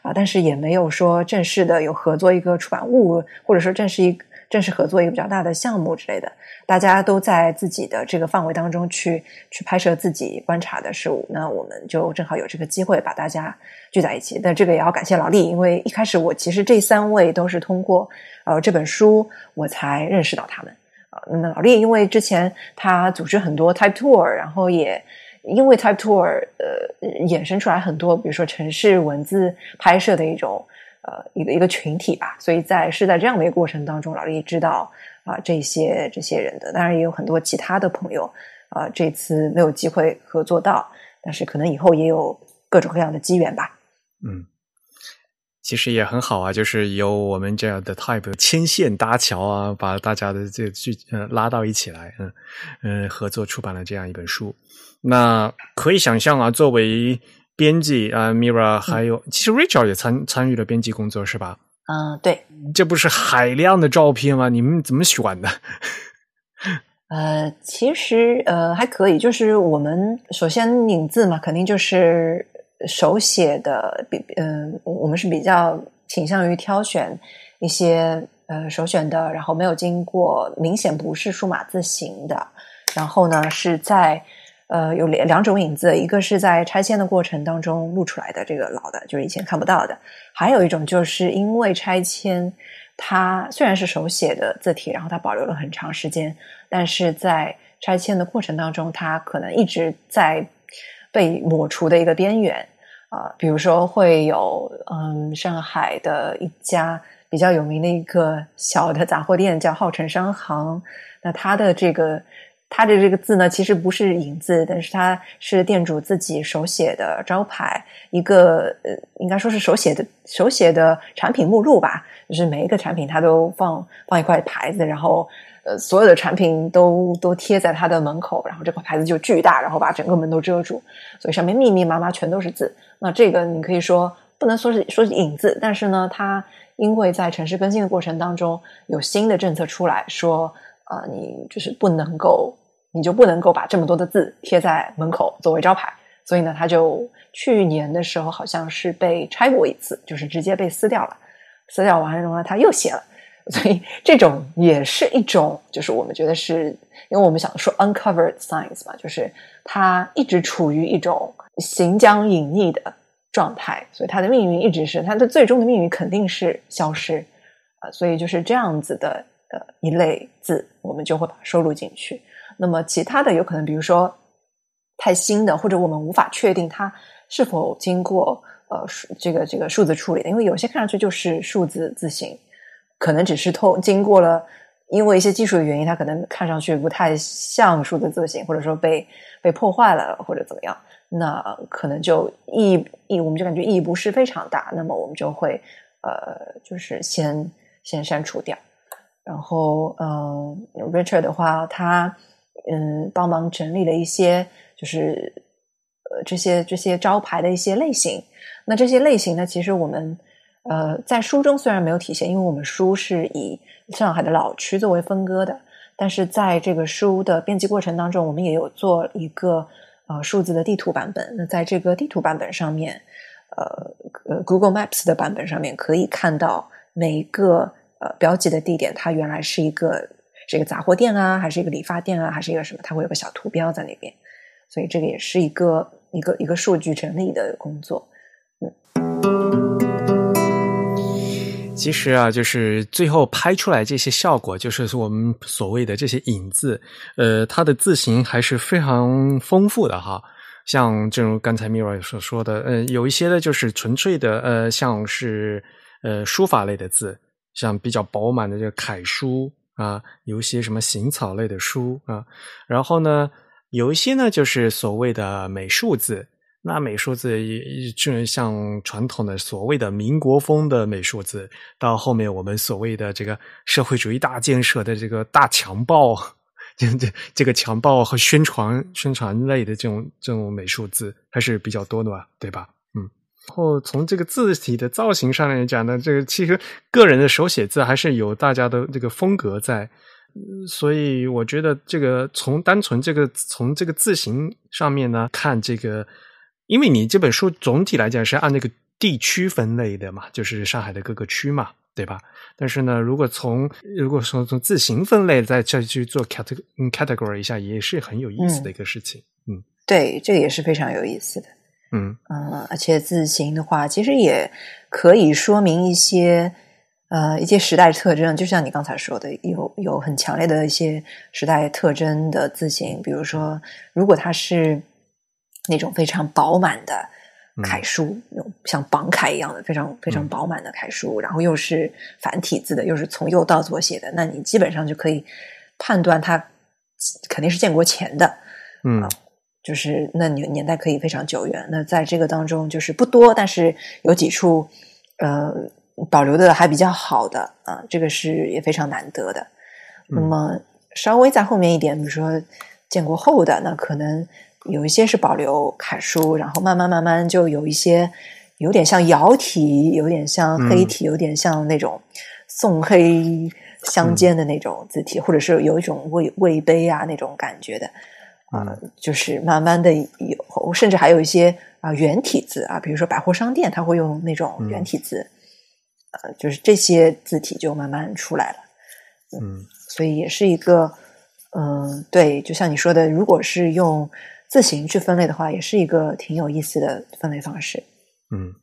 啊，但是也没有说正式的有合作一个出版物，或者说正式一正式合作一个比较大的项目之类的。大家都在自己的这个范围当中去去拍摄自己观察的事物，那我们就正好有这个机会把大家聚在一起。但这个也要感谢老李，因为一开始我其实这三位都是通过呃这本书我才认识到他们啊。那老厉，因为之前他组织很多 Type Tour，然后也因为 Type Tour，呃，衍生出来很多，比如说城市文字拍摄的一种呃一个一个群体吧。所以在是在这样的一个过程当中，老李知道啊这些这些人的，当然也有很多其他的朋友啊，这次没有机会合作到，但是可能以后也有各种各样的机缘吧。嗯。其实也很好啊，就是有我们这样的 type 牵线搭桥啊，把大家的这剧呃拉到一起来，嗯嗯，合作出版了这样一本书。那可以想象啊，作为编辑啊，Mira 还有其实 Rachel 也参参与了编辑工作是吧？嗯，对。这不是海量的照片吗？你们怎么选的？呃，其实呃还可以，就是我们首先影字嘛，肯定就是。手写的比嗯，我们是比较倾向于挑选一些呃首选的，然后没有经过明显不是数码字形的，然后呢是在呃有两两种影子，一个是在拆迁的过程当中录出来的这个老的，就是以前看不到的，还有一种就是因为拆迁，它虽然是手写的字体，然后它保留了很长时间，但是在拆迁的过程当中，它可能一直在。被抹除的一个边缘啊，比如说会有嗯，上海的一家比较有名的一个小的杂货店叫浩辰商行，那它的这个它的这个字呢，其实不是影字，但是它是店主自己手写的招牌，一个呃，应该说是手写的手写的产品目录吧，就是每一个产品它都放放一块牌子，然后。呃，所有的产品都都贴在他的门口，然后这块牌子就巨大，然后把整个门都遮住，所以上面密密麻麻全都是字。那这个你可以说不能说是说是影字，但是呢，它因为在城市更新的过程当中有新的政策出来说，啊，你就是不能够，你就不能够把这么多的字贴在门口作为招牌，所以呢，他就去年的时候好像是被拆过一次，就是直接被撕掉了，撕掉完了呢，他又写了。所以这种也是一种，就是我们觉得是，因为我们想说 uncovered science 嘛，就是它一直处于一种行将隐匿的状态，所以它的命运一直是它的最终的命运肯定是消失。啊，所以就是这样子的一类字，我们就会把它收录进去。那么其他的有可能，比如说太新的，或者我们无法确定它是否经过呃这个这个数字处理的，因为有些看上去就是数字字形。可能只是透经过了，因为一些技术的原因，它可能看上去不太像数字字形，或者说被被破坏了，或者怎么样，那可能就意义我们就感觉意义不是非常大，那么我们就会呃，就是先先删除掉。然后嗯，Richard 的话，他嗯帮忙整理了一些，就是呃这些这些招牌的一些类型。那这些类型呢，其实我们。呃，在书中虽然没有体现，因为我们书是以上海的老区作为分割的，但是在这个书的编辑过程当中，我们也有做一个呃数字的地图版本。那在这个地图版本上面，呃呃，Google Maps 的版本上面可以看到每一个呃标记的地点，它原来是一个是一个杂货店啊，还是一个理发店啊，还是一个什么？它会有个小图标在那边，所以这个也是一个一个一个数据整理的工作。嗯其实啊，就是最后拍出来这些效果，就是我们所谓的这些影字，呃，它的字形还是非常丰富的哈。像正如刚才 Mira 所说的，呃，有一些呢就是纯粹的，呃，像是呃书法类的字，像比较饱满的这个楷书啊，有一些什么行草类的书啊，然后呢，有一些呢就是所谓的美术字。那美术字也就像传统的所谓的民国风的美术字，到后面我们所谓的这个社会主义大建设的这个大强暴，这这这个强暴和宣传宣传类的这种这种美术字还是比较多的吧，对吧？后从这个字体的造型上来讲呢，这个其实个人的手写字还是有大家的这个风格在，所以我觉得这个从单纯这个从这个字形上面呢看这个。因为你这本书总体来讲是按那个地区分类的嘛，就是上海的各个区嘛，对吧？但是呢，如果从如果说从字形分类再再去做 category category 一下，也是很有意思的一个事情。嗯，对，这个也是非常有意思的。嗯。嗯，而且字形的话，其实也可以说明一些呃一些时代特征，就像你刚才说的，有有很强烈的一些时代特征的字形，比如说，如果它是。那种非常饱满的楷书，那种像榜楷一样的非常非常饱满的楷书，然后又是繁体字的，又是从右到左写的，那你基本上就可以判断它肯定是建国前的，嗯，就是那年年代可以非常久远。那在这个当中，就是不多，但是有几处呃保留的还比较好的啊，这个是也非常难得的。那么稍微在后面一点，比如说建国后的，那可能。有一些是保留楷书，然后慢慢慢慢就有一些有点像窑体，有点像黑体，有点像那种宋黑相间的那种字体，或者是有一种魏魏碑啊那种感觉的啊，就是慢慢的有，甚至还有一些啊圆体字啊，比如说百货商店，它会用那种圆体字，呃，就是这些字体就慢慢出来了，嗯，所以也是一个，嗯，对，就像你说的，如果是用。字形去分类的话，也是一个挺有意思的分类方式。嗯，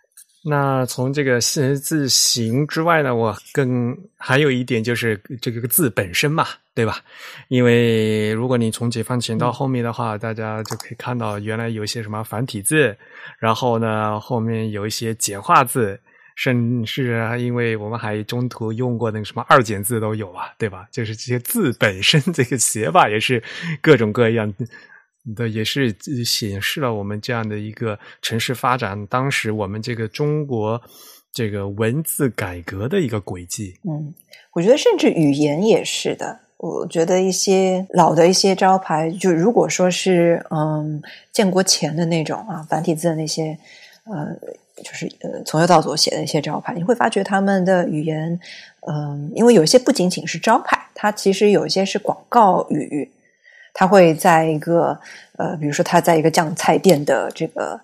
那从这个字字形之外呢，我更还有一点就是这个字本身嘛，对吧？因为如果你从解放前到后面的话，大家就可以看到原来有一些什么繁体字，然后呢后面有一些简化字，甚至因为我们还中途用过那个什么二简字都有啊，对吧？就是这些字本身这个写法也是各种各样。的也是显示了我们这样的一个城市发展，当时我们这个中国这个文字改革的一个轨迹。嗯，我觉得甚至语言也是的。我觉得一些老的一些招牌，就如果说是嗯建国前的那种啊繁体字的那些呃，就是呃从右到左写的一些招牌，你会发觉他们的语言，嗯，因为有一些不仅仅是招牌，它其实有一些是广告语。他会在一个呃，比如说他在一个酱菜店的这个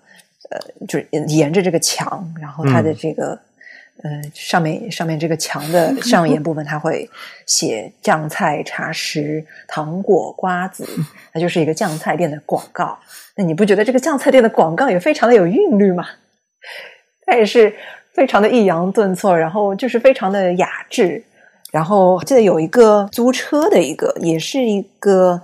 呃，就是沿着这个墙，然后他的这个呃上面上面这个墙的 上沿部分，他会写酱菜、茶食、糖果、瓜子，那就是一个酱菜店的广告。那你不觉得这个酱菜店的广告也非常的有韵律吗？它也是非常的抑扬顿挫，然后就是非常的雅致。然后记得有一个租车的一个，也是一个。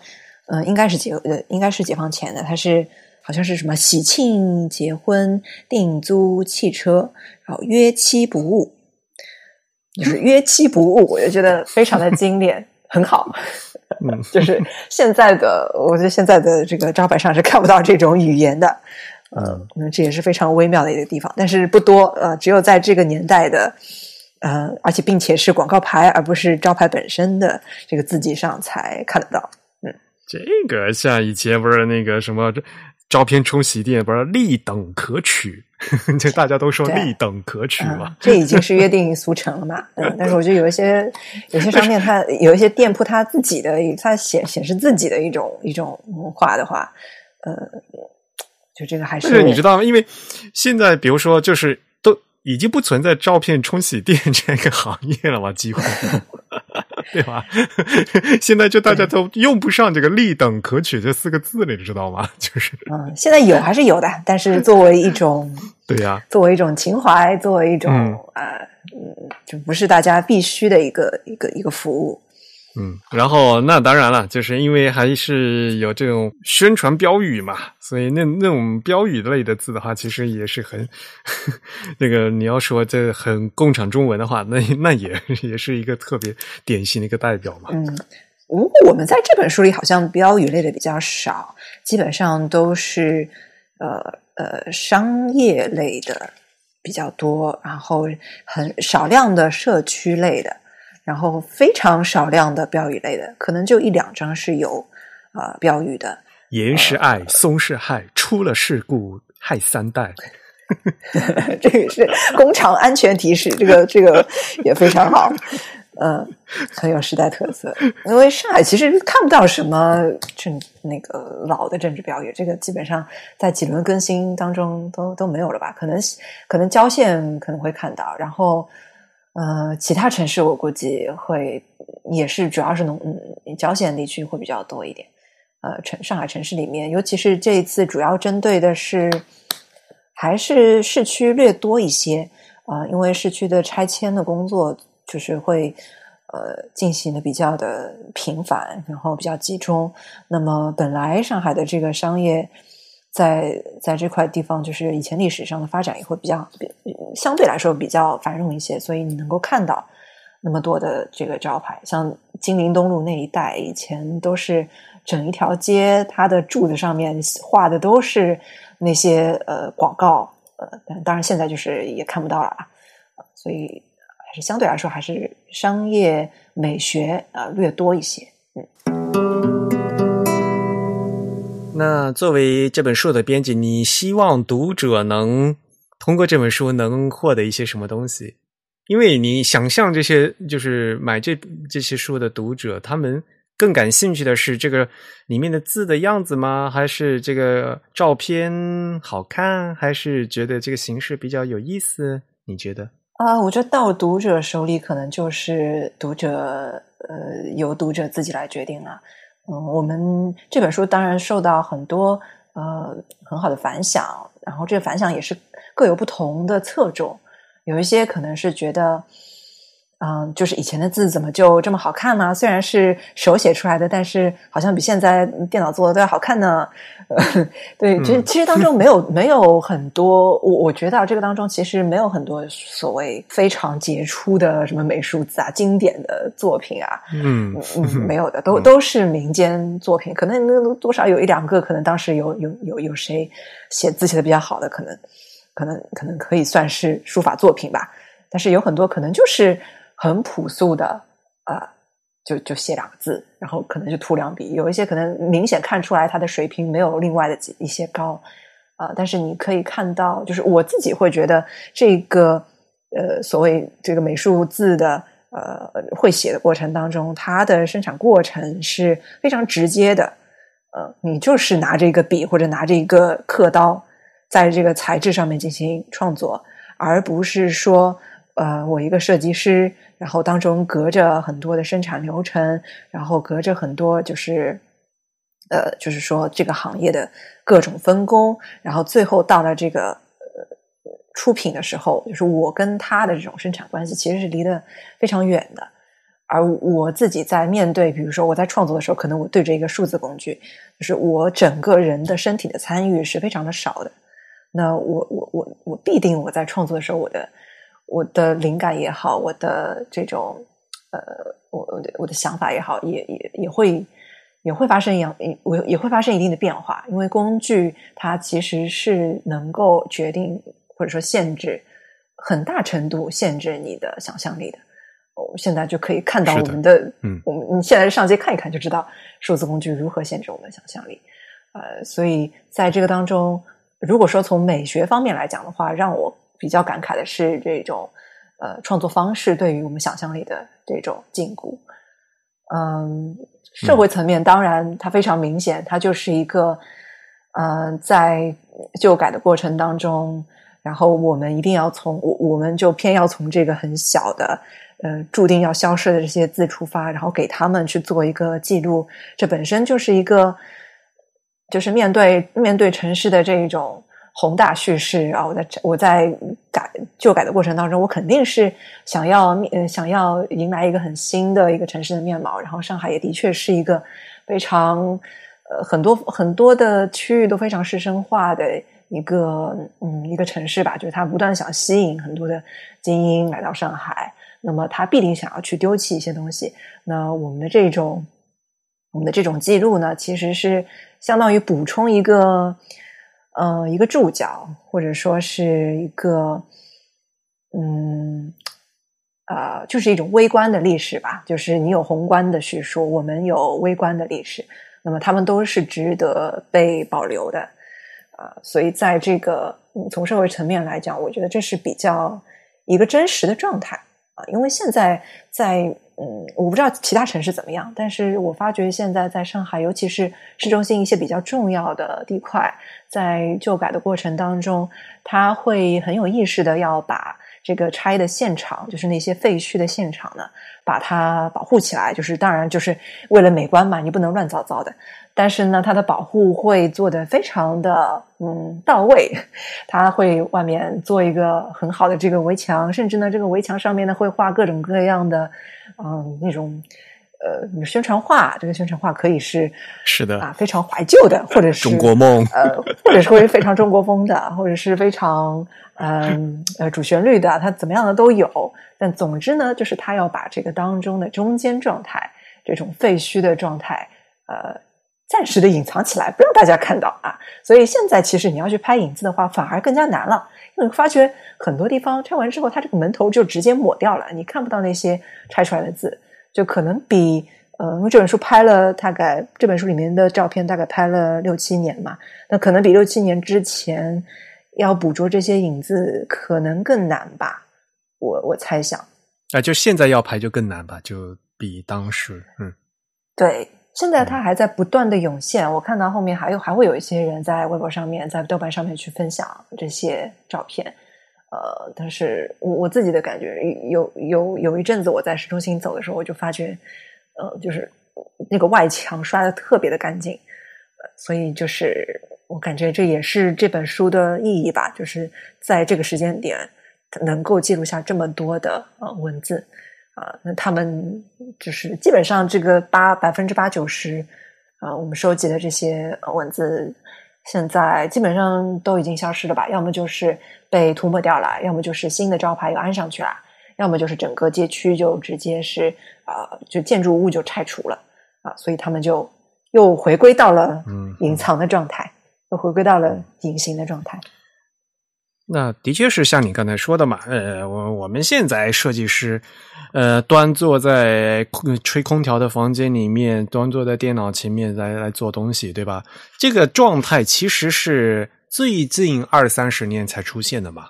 嗯，应该是解呃，应该是解放前的。它是好像是什么喜庆、结婚、订租汽车，然后约期不误，就是约期不误，我就觉得非常的经典，很好。嗯，就是现在的，我觉得现在的这个招牌上是看不到这种语言的。嗯，那这也是非常微妙的一个地方，但是不多。呃，只有在这个年代的，呃，而且并且是广告牌而不是招牌本身的这个字迹上才看得到。这个像以前不是那个什么照片冲洗店，不是立等可取，就大家都说立等可取嘛。这已经是约定俗成了嘛。嗯，但是我觉得有一些有些商店，它有一些店铺，它自己的它显显示自己的一种一种文化的话，呃，就这个还是你知道吗？因为现在比如说，就是都已经不存在照片冲洗店这个行业了嘛，几乎。对吧？现在就大家都用不上这个“立等可取”这四个字了，你知道吗？就是嗯，现在有还是有的，但是作为一种 对呀，作为一种情怀，作为一种啊，嗯，就不是大家必须的一个一个一个服务。嗯，然后那当然了，就是因为还是有这种宣传标语嘛，所以那那种标语类的字的话，其实也是很 那个你要说这很共产中文的话，那那也也是一个特别典型的一个代表嘛。嗯，不过我们在这本书里好像标语类的比较少，基本上都是呃呃商业类的比较多，然后很少量的社区类的。然后非常少量的标语类的，可能就一两张是有啊标语的。严是爱，松是害，出了事故害三代。这个是工厂安全提示，这个这个也非常好，嗯，很有时代特色。因为上海其实看不到什么政那个老的政治标语，这个基本上在几轮更新当中都都没有了吧？可能可能郊县可能会看到，然后。呃，其他城市我估计会也是，主要是农嗯郊县地区会比较多一点。呃，城上海城市里面，尤其是这一次主要针对的是还是市区略多一些啊，因为市区的拆迁的工作就是会呃进行的比较的频繁，然后比较集中。那么本来上海的这个商业。在在这块地方，就是以前历史上的发展也会比较相对来说比较繁荣一些，所以你能够看到那么多的这个招牌，像金陵东路那一带，以前都是整一条街，它的柱子上面画的都是那些呃广告，呃，当然现在就是也看不到了啊，所以还是相对来说还是商业美学啊略多一些，嗯。那作为这本书的编辑，你希望读者能通过这本书能获得一些什么东西？因为你想象这些就是买这这些书的读者，他们更感兴趣的是这个里面的字的样子吗？还是这个照片好看？还是觉得这个形式比较有意思？你觉得？啊，我觉得到读者手里，可能就是读者呃，由读者自己来决定了。嗯，我们这本书当然受到很多呃很好的反响，然后这个反响也是各有不同的侧重，有一些可能是觉得。嗯，就是以前的字怎么就这么好看呢？虽然是手写出来的，但是好像比现在电脑做的都要好看呢。对，其实其实当中没有没有很多，我我觉得这个当中其实没有很多所谓非常杰出的什么美术字啊、经典的作品啊。嗯嗯，没有的，都都是民间作品。可能多少有一两个，可能当时有有有有谁写字写的比较好的，可能可能可能可以算是书法作品吧。但是有很多可能就是。很朴素的，呃，就就写两个字，然后可能就涂两笔。有一些可能明显看出来他的水平没有另外的几一些高，啊，但是你可以看到，就是我自己会觉得这个呃所谓这个美术字的呃会写的过程当中，它的生产过程是非常直接的，呃，你就是拿着一个笔或者拿着一个刻刀，在这个材质上面进行创作，而不是说呃我一个设计师。然后当中隔着很多的生产流程，然后隔着很多就是，呃，就是说这个行业的各种分工，然后最后到了这个呃出品的时候，就是我跟他的这种生产关系其实是离得非常远的。而我自己在面对，比如说我在创作的时候，可能我对着一个数字工具，就是我整个人的身体的参与是非常的少的。那我我我我必定我在创作的时候，我的。我的灵感也好，我的这种呃，我我的我的想法也好，也也也会也会发生一样，我也会发生一定的变化。因为工具它其实是能够决定或者说限制很大程度限制你的想象力的。我们现在就可以看到我们的，嗯，我们你现在上街看一看就知道数字工具如何限制我们的想象力。呃，所以在这个当中，如果说从美学方面来讲的话，让我。比较感慨的是，这种呃创作方式对于我们想象力的这种禁锢。嗯，社会层面当然它非常明显，它就是一个嗯在旧改的过程当中，然后我们一定要从我我们就偏要从这个很小的呃注定要消失的这些字出发，然后给他们去做一个记录，这本身就是一个，就是面对面对城市的这一种宏大叙事啊！我在我在改旧改的过程当中，我肯定是想要呃想要迎来一个很新的一个城市的面貌，然后上海也的确是一个非常呃很多很多的区域都非常市生化的。一个嗯，一个城市吧，就是他不断想吸引很多的精英来到上海，那么他必定想要去丢弃一些东西。那我们的这种我们的这种记录呢，其实是相当于补充一个呃一个注脚，或者说是一个嗯呃，就是一种微观的历史吧。就是你有宏观的叙述，我们有微观的历史，那么他们都是值得被保留的。啊，所以在这个从社会层面来讲，我觉得这是比较一个真实的状态啊。因为现在在嗯，我不知道其他城市怎么样，但是我发觉现在在上海，尤其是市中心一些比较重要的地块，在旧改的过程当中，他会很有意识的要把这个拆的现场，就是那些废墟的现场呢，把它保护起来。就是当然就是为了美观嘛，你不能乱糟糟的。但是呢，它的保护会做的非常的嗯到位，它会外面做一个很好的这个围墙，甚至呢，这个围墙上面呢会画各种各样的嗯那种呃宣传画，这个宣传画可以是是的啊非常怀旧的，或者是中国梦，呃，或者说非常中国风的，或者是非常嗯呃主旋律的，它怎么样的都有。但总之呢，就是他要把这个当中的中间状态，这种废墟的状态，呃。暂时的隐藏起来，不让大家看到啊！所以现在其实你要去拍影子的话，反而更加难了。因为发觉很多地方拆完之后，它这个门头就直接抹掉了，你看不到那些拆出来的字，就可能比呃，因为这本书拍了大概这本书里面的照片大概拍了六七年嘛，那可能比六七年之前要捕捉这些影子可能更难吧？我我猜想啊，就现在要拍就更难吧？就比当时嗯，对。现在它还在不断的涌现，我看到后面还有还会有一些人在微博上面、在豆瓣上面去分享这些照片，呃，但是我我自己的感觉，有有有一阵子我在市中心走的时候，我就发觉，呃，就是那个外墙刷的特别的干净，所以就是我感觉这也是这本书的意义吧，就是在这个时间点能够记录下这么多的呃文字。啊，那他们就是基本上这个八百分之八九十啊，我们收集的这些文字，现在基本上都已经消失了吧？要么就是被涂抹掉了，要么就是新的招牌又安上去了，要么就是整个街区就直接是啊，就建筑物就拆除了啊，所以他们就又回归到了隐藏的状态，又回归到了隐形的状态。那的确是像你刚才说的嘛，呃，我我们现在设计师，呃，端坐在吹空调的房间里面，端坐在电脑前面来来做东西，对吧？这个状态其实是最近二三十年才出现的嘛，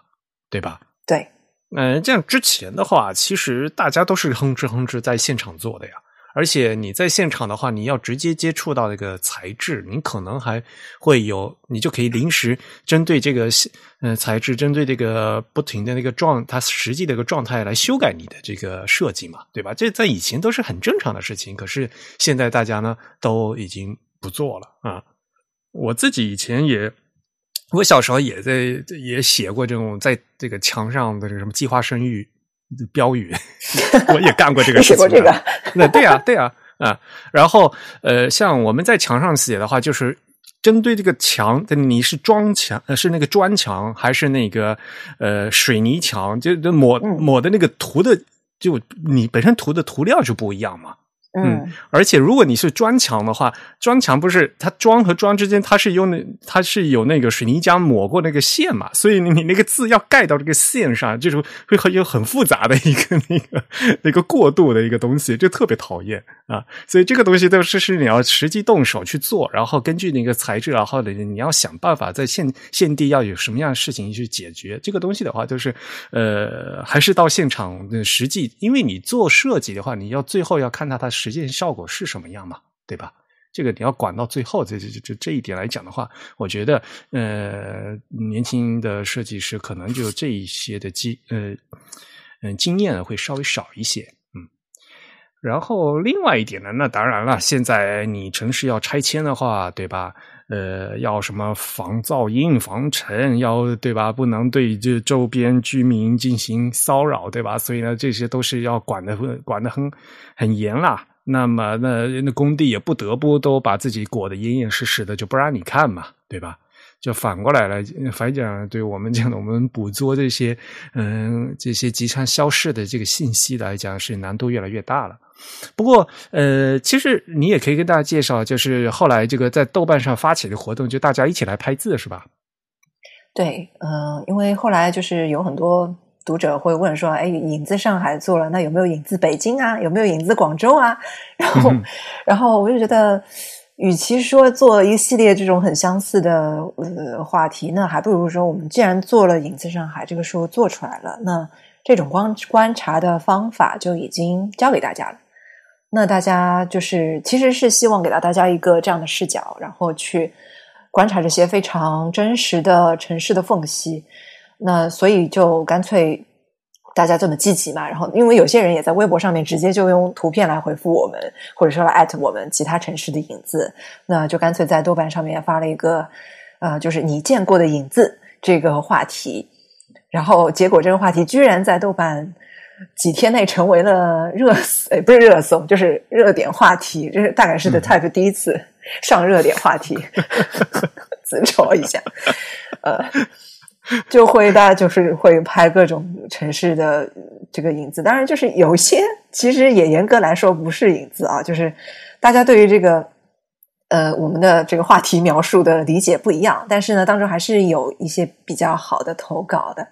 对吧？对，嗯，这样之前的话，其实大家都是哼哧哼哧在现场做的呀。而且你在现场的话，你要直接接触到那个材质，你可能还会有，你就可以临时针对这个呃材质，针对这个不停的那个状，它实际的一个状态来修改你的这个设计嘛，对吧？这在以前都是很正常的事情，可是现在大家呢都已经不做了啊。我自己以前也，我小时候也在也写过这种在这个墙上的这个什么计划生育。标语，我也干过这个事情。这个，那对啊，对啊，啊，然后呃，像我们在墙上写的话，就是针对这个墙，你是装墙，呃，是那个砖墙，还是那个呃水泥墙？就抹抹的那个涂的，就你本身涂的涂料就不一样嘛。嗯，而且如果你是砖墙的话，砖墙不是它砖和砖之间，它是用那它是有那个水泥浆抹过那个线嘛，所以你那个字要盖到这个线上，就是会很有很复杂的一个 那个那个过渡的一个东西，就特别讨厌啊。所以这个东西都是是你要实际动手去做，然后根据那个材质，然后的你要想办法在现现地要有什么样的事情去解决这个东西的话，就是呃，还是到现场的实际，因为你做设计的话，你要最后要看到它。实际效果是什么样嘛？对吧？这个你要管到最后，这这这这一点来讲的话，我觉得呃，年轻的设计师可能就这一些的经呃嗯经验会稍微少一些。嗯，然后另外一点呢，那当然了，现在你城市要拆迁的话，对吧？呃，要什么防噪音、防尘，要对吧？不能对这周边居民进行骚扰，对吧？所以呢，这些都是要管的，管的很很严啦。那么，那那工地也不得不都把自己裹得严严实实的，就不让你看嘛，对吧？就反过来了，反讲对我们讲的，我们捕捉这些嗯这些即将消逝的这个信息来讲，是难度越来越大了。不过，呃，其实你也可以跟大家介绍，就是后来这个在豆瓣上发起的活动，就大家一起来拍字，是吧？对，嗯，因为后来就是有很多读者会问说，哎，影子上海做了，那有没有影子北京啊？有没有影子广州啊？然后，然后我就觉得，与其说做一系列这种很相似的呃话题，那还不如说，我们既然做了影子上海这个书做出来了，那这种观观察的方法就已经教给大家了。那大家就是其实是希望给到大家一个这样的视角，然后去观察这些非常真实的城市的缝隙。那所以就干脆大家这么积极嘛，然后因为有些人也在微博上面直接就用图片来回复我们，或者说来艾特我们其他城市的影子，那就干脆在豆瓣上面发了一个呃，就是你见过的影子这个话题，然后结果这个话题居然在豆瓣。几天内成为了热搜，不是热搜，就是热点话题。这是大概是 The Type 第一次上热点话题，自嘲一下。呃，就会大家就是会拍各种城市的这个影子。当然，就是有些其实也严格来说不是影子啊，就是大家对于这个呃我们的这个话题描述的理解不一样。但是呢，当中还是有一些比较好的投稿的。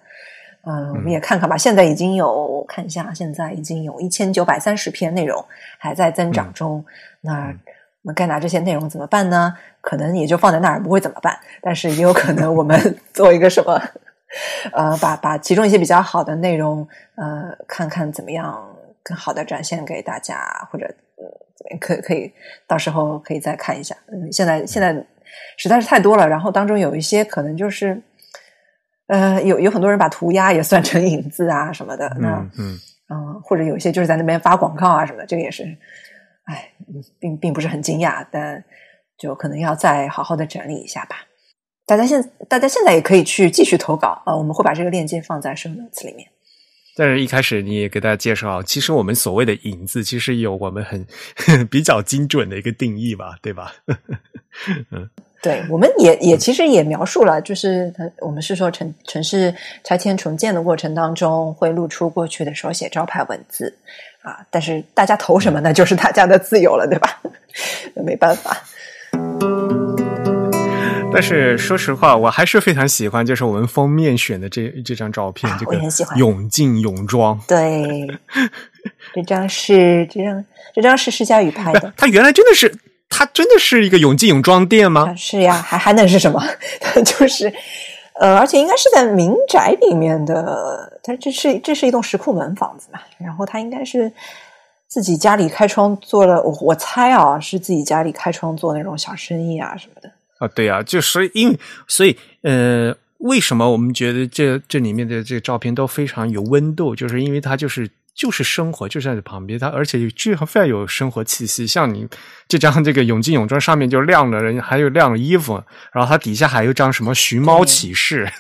嗯，我们也看看吧。现在已经有看一下，现在已经有一千九百三十篇内容还在增长中。那我们该拿这些内容怎么办呢？可能也就放在那儿，不会怎么办。但是也有可能我们 做一个什么，呃，把把其中一些比较好的内容，呃，看看怎么样更好的展现给大家，或者呃，可可以到时候可以再看一下。嗯，现在现在实在是太多了，然后当中有一些可能就是。呃，有有很多人把涂鸦也算成影子啊什么的，那嗯嗯，或者有一些就是在那边发广告啊什么的，这个也是，哎，并并不是很惊讶，但就可能要再好好的整理一下吧。大家现大家现在也可以去继续投稿啊，我们会把这个链接放在 show notes 里面。但是一开始你也给大家介绍，其实我们所谓的影子，其实有我们很 比较精准的一个定义吧，对吧？嗯。对，我们也也其实也描述了，就是我们是说城城市拆迁重建的过程当中会露出过去的手写招牌文字啊，但是大家投什么呢？就是大家的自由了，对吧？没办法。但是说实话，我还是非常喜欢，就是我们封面选的这这张照片，这个泳镜泳装。对，这张是这张这张是施佳宇拍的，他原来真的是。他真的是一个泳镜泳装店吗？是呀，还还能是什么？就是，呃，而且应该是在民宅里面的。它这是这是一栋石库门房子嘛？然后他应该是自己家里开窗做了，我我猜啊，是自己家里开窗做那种小生意啊什么的。啊，对啊，就是因为所以呃，为什么我们觉得这这里面的这个照片都非常有温度？就是因为它就是。就是生活就在旁边，它而且居然非常有生活气息。像你这张这个泳镜泳装上面就晾了人，还有晾了衣服，然后它底下还有一张什么寻猫启事。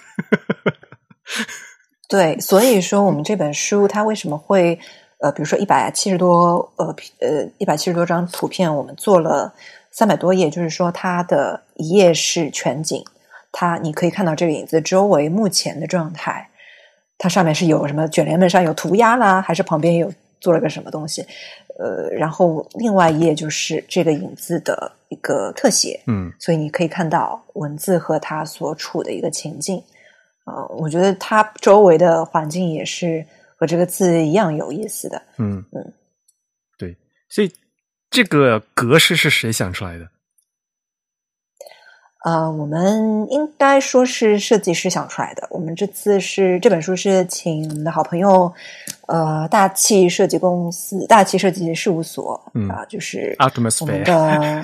对，所以说我们这本书它为什么会呃，比如说一百七十多呃呃一百七十多张图片，我们做了三百多页，就是说它的一页是全景，它你可以看到这个影子周围目前的状态。它上面是有什么卷帘门上有涂鸦啦，还是旁边有做了个什么东西？呃，然后另外一页就是这个影子的一个特写，嗯，所以你可以看到文字和它所处的一个情境。呃，我觉得它周围的环境也是和这个字一样有意思的。嗯嗯，对，所以这个格式是谁想出来的？呃，我们应该说是设计师想出来的。我们这次是这本书是请我们的好朋友，呃，大气设计公司、大气设计事务所啊，就是我们的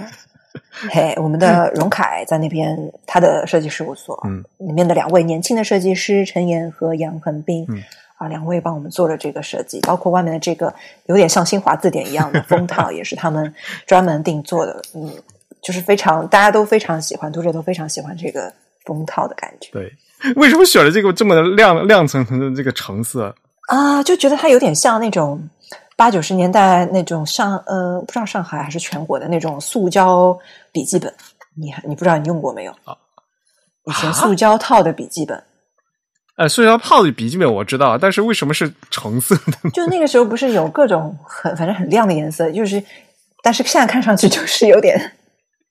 嘿，我们的 荣凯在那边，他的设计事务所，嗯，里面的两位年轻的设计师陈岩和杨恒斌，嗯啊，两位帮我们做了这个设计，包括外面的这个有点像新华字典一样的封套，也是他们专门定做的。嗯，就是非常大家都非常喜欢，读者都非常喜欢这个封套的感觉。对，为什么选了这个这么亮亮层层的这个橙色啊？就觉得它有点像那种八九十年代那种上呃，不知道上海还是全国的那种塑胶笔记本。你你不知道你用过没有？啊，以前塑胶套的笔记本。呃，塑胶套的笔记本我知道，但是为什么是橙色的？就那个时候不是有各种很反正很亮的颜色，就是但是现在看上去就是有点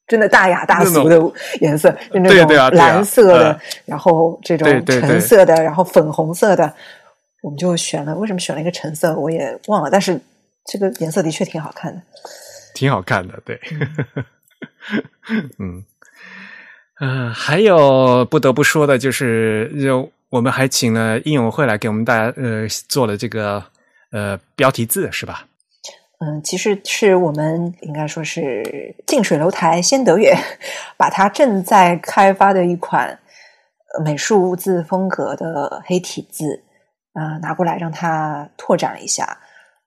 真的大雅大俗的颜色，就那种蓝色的，然后这种橙色的，然后粉红色的，我们就选了。为什么选了一个橙色？我也忘了，但是这个颜色的确挺好看的，挺好看的，对。嗯，呃，还有不得不说的就是，就我们还请了应永会来给我们大家呃做了这个呃标题字，是吧？嗯，其实是我们应该说是近水楼台先得月，把它正在开发的一款美术字风格的黑体字啊拿过来，让它拓展了一下。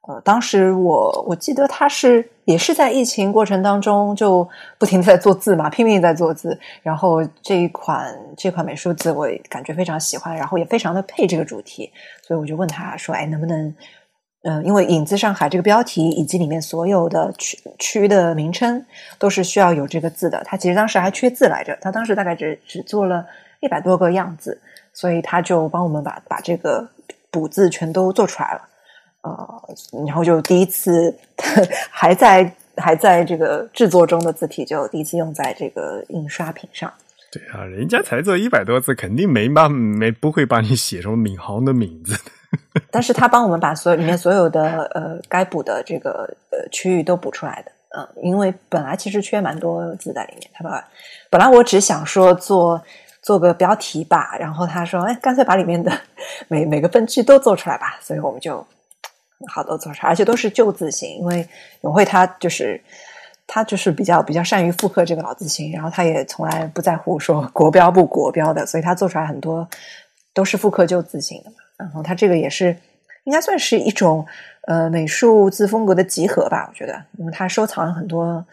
呃，当时我我记得他是也是在疫情过程当中就不停在做字嘛，拼命在做字。然后这一款这款美术字我感觉非常喜欢，然后也非常的配这个主题，所以我就问他说：“哎，能不能……嗯，因为影子上海这个标题以及里面所有的区区的名称都是需要有这个字的。他其实当时还缺字来着，他当时大概只只做了一百多个样子，所以他就帮我们把把这个补字全都做出来了。”呃，然后就第一次 还在还在这个制作中的字体，就第一次用在这个印刷品上。对啊，人家才做一百多字，肯定没把没不会把你写成闵行的名字。但是他帮我们把所有里面所有的呃该补的这个呃区域都补出来的。嗯，因为本来其实缺蛮多字在里面。他把本来我只想说做做个标题吧，然后他说，哎，干脆把里面的每每个分区都做出来吧。所以我们就。好多做出来，而且都是旧字形，因为永慧他就是他就是比较比较善于复刻这个老字形，然后他也从来不在乎说国标不国标的，所以他做出来很多都是复刻旧字形的。然后它这个也是应该算是一种呃美术字风格的集合吧，我觉得，因为它收藏了很多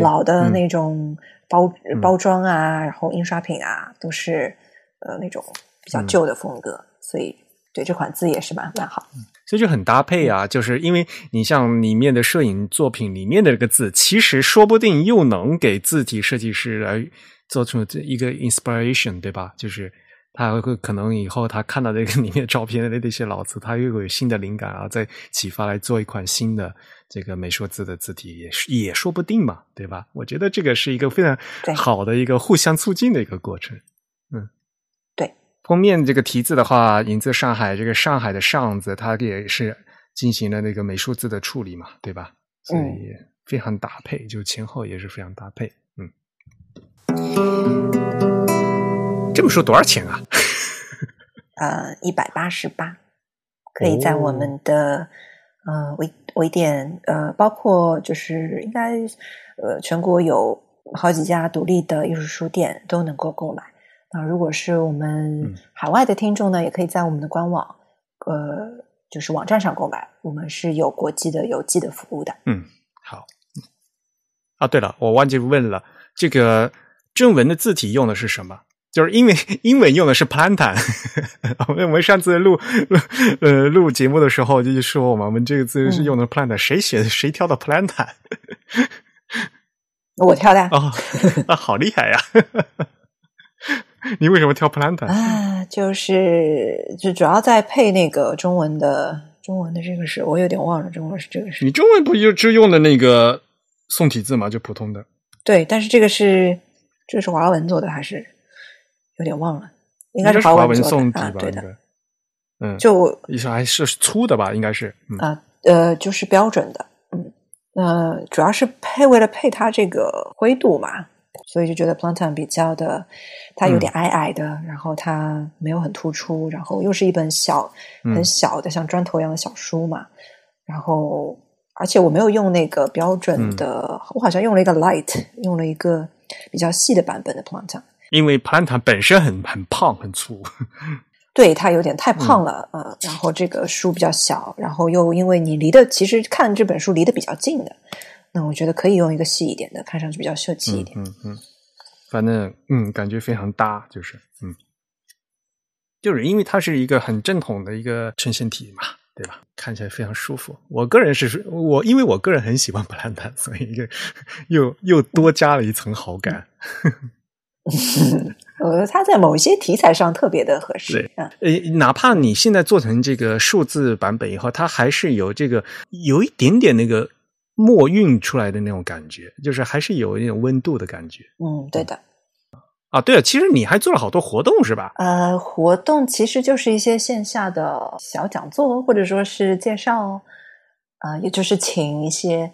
老的那种包包装啊，然后印刷品啊，都是呃那种比较旧的风格，所以对这款字也是蛮蛮好。所以就很搭配啊，就是因为你像里面的摄影作品里面的这个字，其实说不定又能给字体设计师来做出这一个 inspiration，对吧？就是他还会可能以后他看到这个里面照片的那些老字，他又有新的灵感啊，再启发来做一款新的这个美术字的字体，也是也说不定嘛，对吧？我觉得这个是一个非常好的一个互相促进的一个过程。嗯，对封面这个题字的话，引自上海这个上海的上字，它也是进行了那个美术字的处理嘛，对吧？所以非常搭配，就前后也是非常搭配。嗯，这么说多少钱啊？呃，一百八十八，可以在我们的呃微微店呃，包括就是应该呃全国有好几家独立的艺术书店都能够购买。啊，如果是我们海外的听众呢，也可以在我们的官网，呃，就是网站上购买。我们是有国际的邮寄的服务的。嗯，好。啊，对了，我忘记问了，这个正文的字体用的是什么？就是因为英文用的是 plantain。我们上次录录呃录节目的时候就说我们我们这个字是用的 plantain，谁写的？谁挑的 plantain？我挑的。哦，啊，好厉害呀！你为什么挑 plantain 啊？就是就主要在配那个中文的中文的这个是，我有点忘了中文是这个是。你中文不就就用的那个宋体字嘛？就普通的。对，但是这个是这是华文做的还是有点忘了？应该是华文宋体吧？对的。嗯，就意思还是粗的吧？应该是啊，呃，就是标准的。嗯，呃，主要是配为了配它这个灰度嘛。所以就觉得 plantain 比较的，它有点矮矮的，然后它没有很突出，然后又是一本小很小的像砖头一样的小书嘛。然后，而且我没有用那个标准的，我好像用了一个 light，用了一个比较细的版本的 plantain。因为 plantain 本身很很胖很粗。对他有点太胖了，呃，然后这个书比较小，然后又因为你离的其实看这本书离得比较近的，那我觉得可以用一个细一点的，看上去比较秀气一点。嗯嗯，反正嗯，感觉非常搭，就是嗯，就是因为它是一个很正统的一个衬线体嘛，对吧？看起来非常舒服。我个人是我，因为我个人很喜欢布兰丹，所以就 又又多加了一层好感。呃，它在某一些题材上特别的合适。对，呃，哪怕你现在做成这个数字版本以后，它还是有这个有一点点那个墨韵出来的那种感觉，就是还是有一种温度的感觉。嗯，对的。啊，对了，其实你还做了好多活动是吧？呃，活动其实就是一些线下的小讲座，或者说是介绍。啊，也就是请一些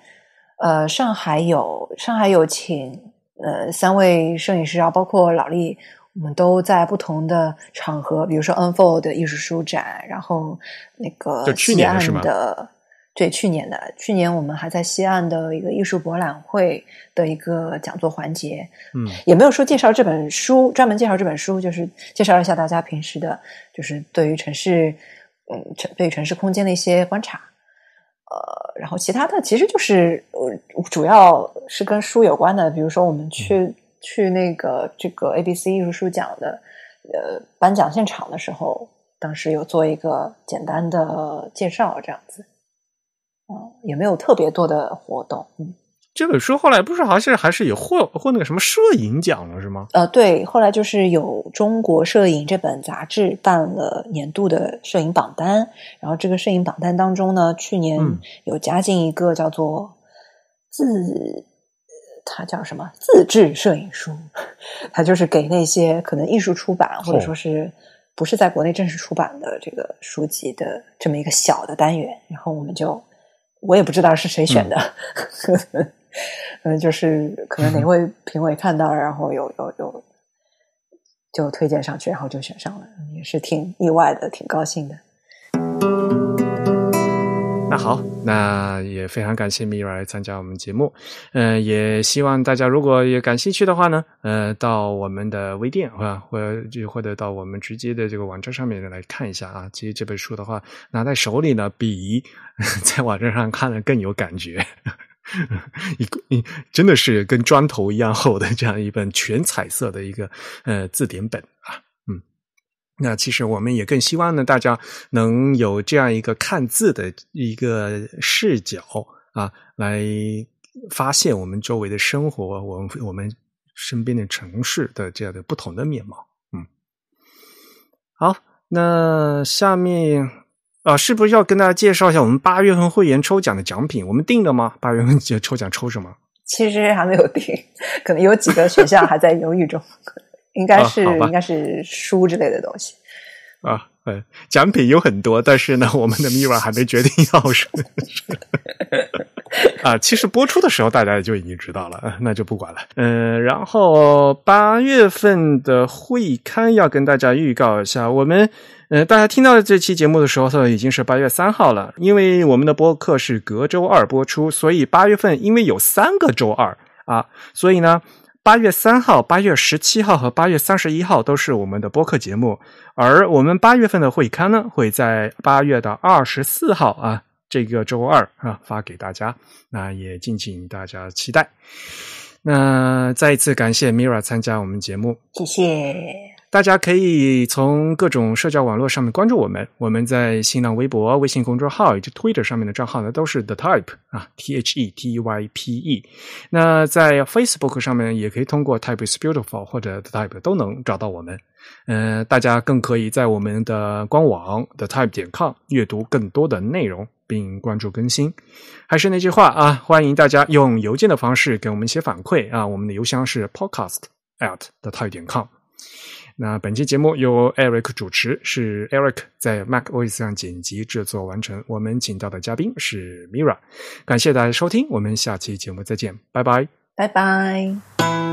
呃，上海有上海有请。呃，三位摄影师啊，包括老力，我们都在不同的场合，比如说 Unfold 艺术书展，然后那个西岸的，对，去年的，去年我们还在西岸的一个艺术博览会的一个讲座环节，嗯，也没有说介绍这本书，专门介绍这本书，就是介绍一下大家平时的，就是对于城市，嗯，城对于城市空间的一些观察。呃，然后其他的其实就是呃，主要是跟书有关的，比如说我们去去那个这个 A B C 艺术书奖的呃颁奖现场的时候，当时有做一个简单的介绍，这样子，嗯，也没有特别多的活动，嗯。这本书后来不是好像还是有获获那个什么摄影奖了是吗？呃，对，后来就是有中国摄影这本杂志办了年度的摄影榜单，然后这个摄影榜单当中呢，去年有加进一个叫做自，它叫什么自制摄影书，它就是给那些可能艺术出版或者说是不是在国内正式出版的这个书籍的这么一个小的单元，然后我们就我也不知道是谁选的。嗯，就是可能哪位 评委看到，然后有有有就推荐上去，然后就选上了，也是挺意外的，挺高兴的。那好，那也非常感谢米尔来参加我们节目。嗯，也希望大家如果也感兴趣的话呢，呃，到我们的微店啊，或者就或者到我们直接的这个网站上面来看一下啊。其实这本书的话，拿在手里呢，比 在网站上看的更有感觉。一个，你真的是跟砖头一样厚的这样一本全彩色的一个呃字典本啊，嗯，那其实我们也更希望呢，大家能有这样一个看字的一个视角啊，来发现我们周围的生活，我们我们身边的城市的这样的不同的面貌。嗯，好，那下面。啊，是不是要跟大家介绍一下我们八月份会员抽奖的奖品？我们定了吗？八月份抽奖抽什么？其实还没有定，可能有几个选项还在犹豫中，应该是应该是书之类的东西。啊，嗯，奖品有很多，但是呢，我们的 Mira 还没决定要什么。啊，其实播出的时候大家就已经知道了，那就不管了。嗯，然后八月份的会刊要跟大家预告一下，我们。呃，大家听到这期节目的时候，它已经是八月三号了。因为我们的播客是隔周二播出，所以八月份因为有三个周二啊，所以呢，八月三号、八月十七号和八月三十一号都是我们的播客节目。而我们八月份的会刊呢，会在八月的二十四号啊，这个周二啊发给大家。那也敬请大家期待。那再一次感谢 Mira 参加我们节目，谢谢。大家可以从各种社交网络上面关注我们。我们在新浪微博、微信公众号以及 Twitter 上面的账号呢，都是 The Type 啊，T H E T Y P E。那在 Facebook 上面也可以通过 Type is Beautiful 或者 The Type 都能找到我们。嗯，大家更可以在我们的官网 The Type 点 com 阅读更多的内容，并关注更新。还是那句话啊，欢迎大家用邮件的方式给我们一些反馈啊，我们的邮箱是 Podcast at The Type 点 com。那本期节目由 Eric 主持，是 Eric 在 MacOS 上剪辑制作完成。我们请到的嘉宾是 Mira，感谢大家收听，我们下期节目再见，拜拜，拜拜。